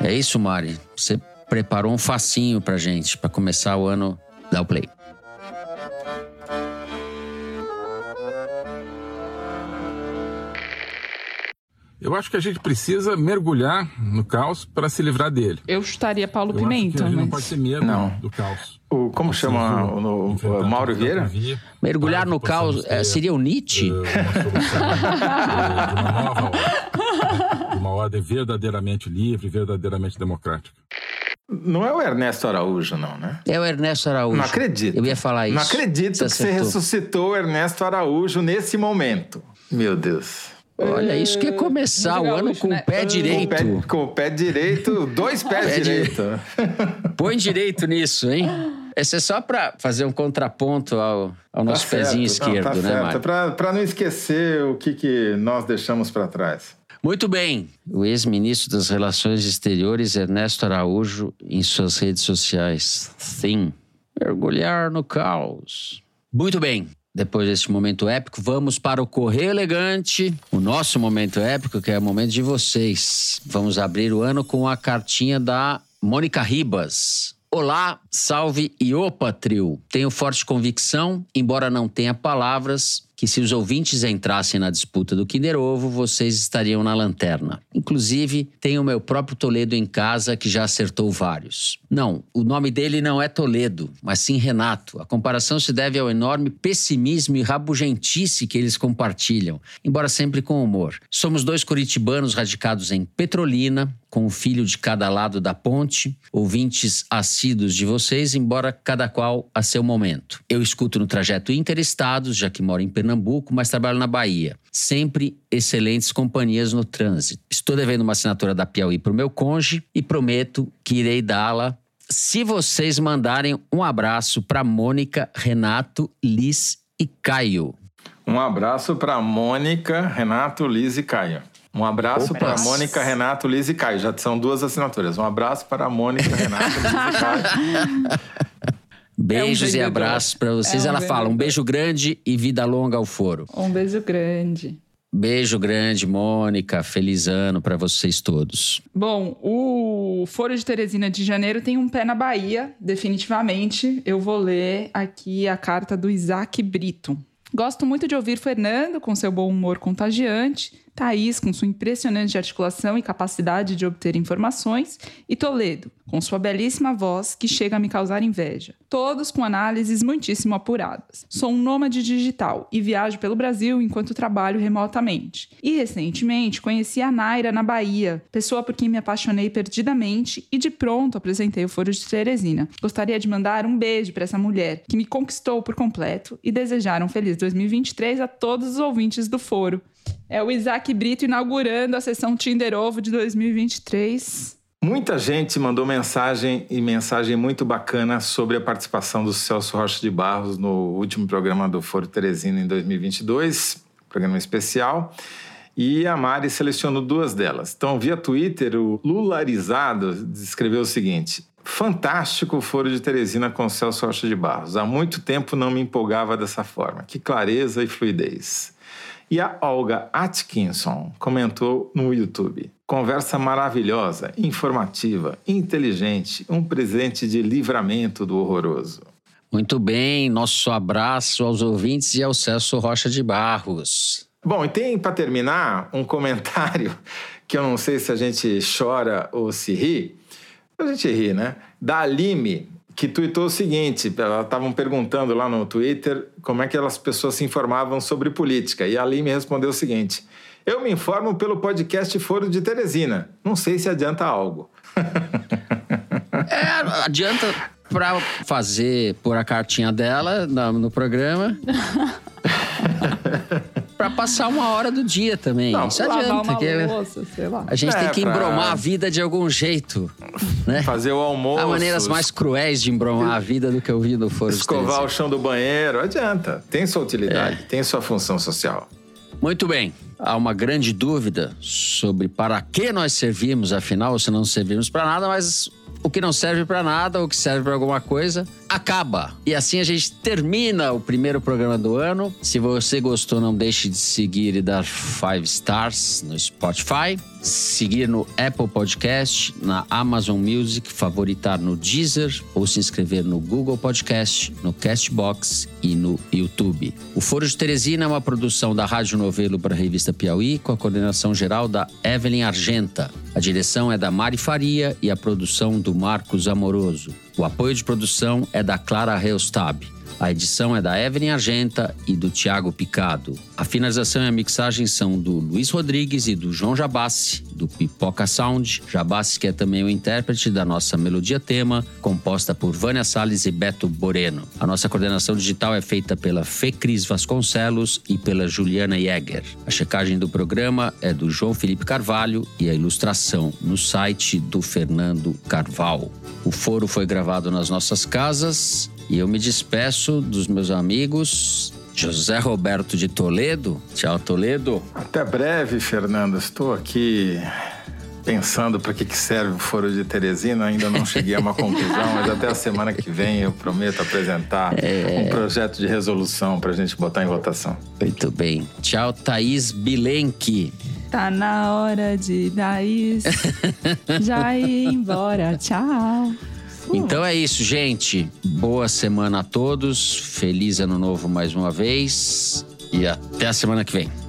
Speaker 2: É isso, Mari. Você preparou um facinho pra gente, pra começar o ano da Play.
Speaker 9: Eu acho que a gente precisa mergulhar no caos para se livrar dele.
Speaker 6: Eu chutaria Paulo
Speaker 9: Eu acho
Speaker 6: Pimenta,
Speaker 9: que gente não
Speaker 6: mas...
Speaker 9: pode ter medo
Speaker 4: Não.
Speaker 9: do caos.
Speaker 4: O, como chama o,
Speaker 9: Enfrentar
Speaker 4: o Mauro
Speaker 9: que
Speaker 4: Vieira?
Speaker 2: Mergulhar no
Speaker 9: que
Speaker 2: caos é,
Speaker 9: ter,
Speaker 2: seria o Nietzsche?
Speaker 9: eh, uma solução eh, de uma nova ordem. De uma ordem verdadeiramente livre, verdadeiramente democrática.
Speaker 4: Não é o Ernesto Araújo, não, né?
Speaker 2: É o Ernesto Araújo.
Speaker 4: Não acredito.
Speaker 2: Eu ia falar isso.
Speaker 4: Não acredito que você
Speaker 2: acertou.
Speaker 4: ressuscitou o Ernesto Araújo nesse momento. Meu Deus.
Speaker 2: Olha, isso que é começar o ano com
Speaker 6: né?
Speaker 2: o pé
Speaker 6: Ah.
Speaker 4: Com o
Speaker 2: direito.
Speaker 4: pé, com o pé direito, dois pés
Speaker 2: Pé
Speaker 4: direito.
Speaker 2: Põe direito nisso, hein? Esse é só pra fazer um contraponto ao, ao nosso
Speaker 4: Tá certo.
Speaker 2: pezinho
Speaker 4: Não,
Speaker 2: esquerdo,
Speaker 4: tá
Speaker 2: né,
Speaker 4: certo.
Speaker 2: Mário?
Speaker 4: Pra, pra não esquecer o que, que nós deixamos pra trás.
Speaker 2: Muito bem. O ex-ministro das Relações Exteriores, Ernesto Araújo, em suas redes sociais. Sim. Mergulhar no caos. Muito bem. Depois deste momento épico, vamos para o Correio Elegante, o nosso momento épico, que é o momento de vocês. Vamos abrir o ano com a cartinha da Mônica Ribas. Olá, salve e opa, trio. Tenho forte convicção, embora não tenha palavras, que se os ouvintes entrassem na disputa do Kinder Ovo, vocês estariam na lanterna. Inclusive, tenho o meu próprio Toledo em casa que já acertou vários. Não, o nome dele não é Toledo, mas sim Renato. A comparação se deve ao enorme pessimismo e rabugentice que eles compartilham, embora sempre com humor. Somos dois curitibanos radicados em Petrolina, com um filho de cada lado da ponte, ouvintes assíduos de vocês, embora cada qual a seu momento. Eu escuto no trajeto interestados, já que moro em Pernambuco, mas trabalho na Bahia. Sempre excelentes companhias no trânsito. Estou devendo uma assinatura da Piauí para o meu cônjuge e prometo que irei dá-la se vocês mandarem um abraço para Mônica, Renato, Liz e Caio.
Speaker 4: Um abraço pra Mônica, Renato, Liz e Caio. Um abraço
Speaker 2: Opa.
Speaker 4: para Mônica, Renato, Liz e Caio. Já são duas assinaturas. Um abraço para Mônica, Renato, Liz e Caio. <laughs>
Speaker 2: Beijos e
Speaker 6: vendedor.
Speaker 2: abraços para vocês.
Speaker 6: É um
Speaker 2: Ela fala um beijo grande e vida longa ao foro.
Speaker 6: Um beijo grande.
Speaker 2: Beijo grande, Mônica. Feliz ano para vocês todos.
Speaker 6: Bom, o Foro de Teresina de Janeiro tem um pé na Bahia, definitivamente. Eu vou ler aqui a carta do Isaac Brito. Gosto muito de ouvir Fernando com seu bom humor contagiante, Thaís com sua impressionante articulação e capacidade de obter informações, e Toledo com sua belíssima voz que chega a me causar inveja. Todos com análises muitíssimo apuradas. Sou um nômade digital e viajo pelo Brasil enquanto trabalho remotamente. E recentemente conheci a Naira na Bahia, pessoa por quem me apaixonei perdidamente e de pronto apresentei o Foro de Teresina. Gostaria de mandar um beijo para essa mulher que me conquistou por completo e desejar um feliz 2023 a todos os ouvintes do Foro. É o Isaac Brito inaugurando a sessão Tinder Ovo de 2023.
Speaker 4: Muita gente mandou mensagem e mensagem muito bacana sobre a participação do Celso Rocha de Barros no último programa do Foro Teresina em 2022, programa especial. E a Mari selecionou duas delas. Então, via Twitter, o Lularizado escreveu o seguinte: Fantástico o Foro de Teresina com Celso Rocha de Barros. Há muito tempo não me empolgava dessa forma. Que clareza e fluidez. E a Olga Atkinson comentou no YouTube. Conversa maravilhosa, informativa, inteligente, um presente de livramento do horroroso.
Speaker 2: Muito bem, nosso abraço aos ouvintes e ao Celso Rocha de Barros.
Speaker 4: Bom, e tem para terminar um comentário <laughs> que eu não sei se a gente chora ou se ri. A gente ri, né? Da Alime, que tuitou o seguinte: elas estavam perguntando lá no Twitter como é que as pessoas se informavam sobre política. E a Alime respondeu o seguinte: Eu me informo pelo podcast Foro de Teresina. Não sei se adianta algo. <laughs>
Speaker 2: É, adianta para fazer pôr a cartinha dela no programa. <laughs> pra passar uma hora do dia também.
Speaker 4: Não,
Speaker 2: Isso adianta. que
Speaker 6: louça, sei lá.
Speaker 2: a gente
Speaker 4: É,
Speaker 2: tem que
Speaker 4: pra-
Speaker 2: embromar a vida de algum jeito, né?
Speaker 4: Fazer o almoço.
Speaker 2: Há maneiras mais cruéis de embromar a vida do que ouvir no foro
Speaker 4: Escovar o chão do banheiro, adianta. Tem sua utilidade,
Speaker 2: É.
Speaker 4: tem sua função social.
Speaker 2: Muito bem. Há uma grande dúvida sobre para que nós servimos, afinal, se não servimos para nada, mas o que não serve para nada, o que serve para alguma coisa, acaba. E assim a gente termina o primeiro programa do ano. Se você gostou, não deixe de seguir e dar five stars no Spotify, seguir no Apple Podcast, na Amazon Music, favoritar no Deezer ou se inscrever no Google Podcast, no Castbox e no YouTube. O Foro de Teresina é uma produção da Rádio Novelo para a revista Piauí, com a coordenação geral da Evelyn Argenta. A direção é da Mari Faria e a produção do Marcos Amoroso. O apoio de produção é da Clara Reustab. A edição é da Evelyn Argenta e do Tiago Picado. A finalização e a mixagem são do Luiz Rodrigues e do João Jabassi, do Pipoca Sound. Jabassi, que é também o intérprete da nossa melodia tema, composta por Vânia Salles e Beto Boreno. A nossa coordenação digital é feita pela Fecris Vasconcelos e pela Juliana Jäger. A checagem do programa é do João Felipe Carvalho e a ilustração no site do Fernando Carvalho. O foro foi gravado nas nossas casas e eu me despeço dos meus amigos. José Roberto de Toledo. Tchau, Toledo.
Speaker 4: Até breve, Fernando. Estou aqui pensando para que, que serve o Foro de Teresina. Ainda não cheguei a uma <laughs> conclusão, mas até a semana que vem eu prometo apresentar um projeto de resolução para a gente botar em votação.
Speaker 2: Muito bem. Tchau, Thaís Bilenque.
Speaker 6: Tá na hora de Daís <laughs> já ir embora. Tchau.
Speaker 2: Então é isso, gente. Boa semana a todos. Feliz ano novo mais uma vez. E até a semana que vem.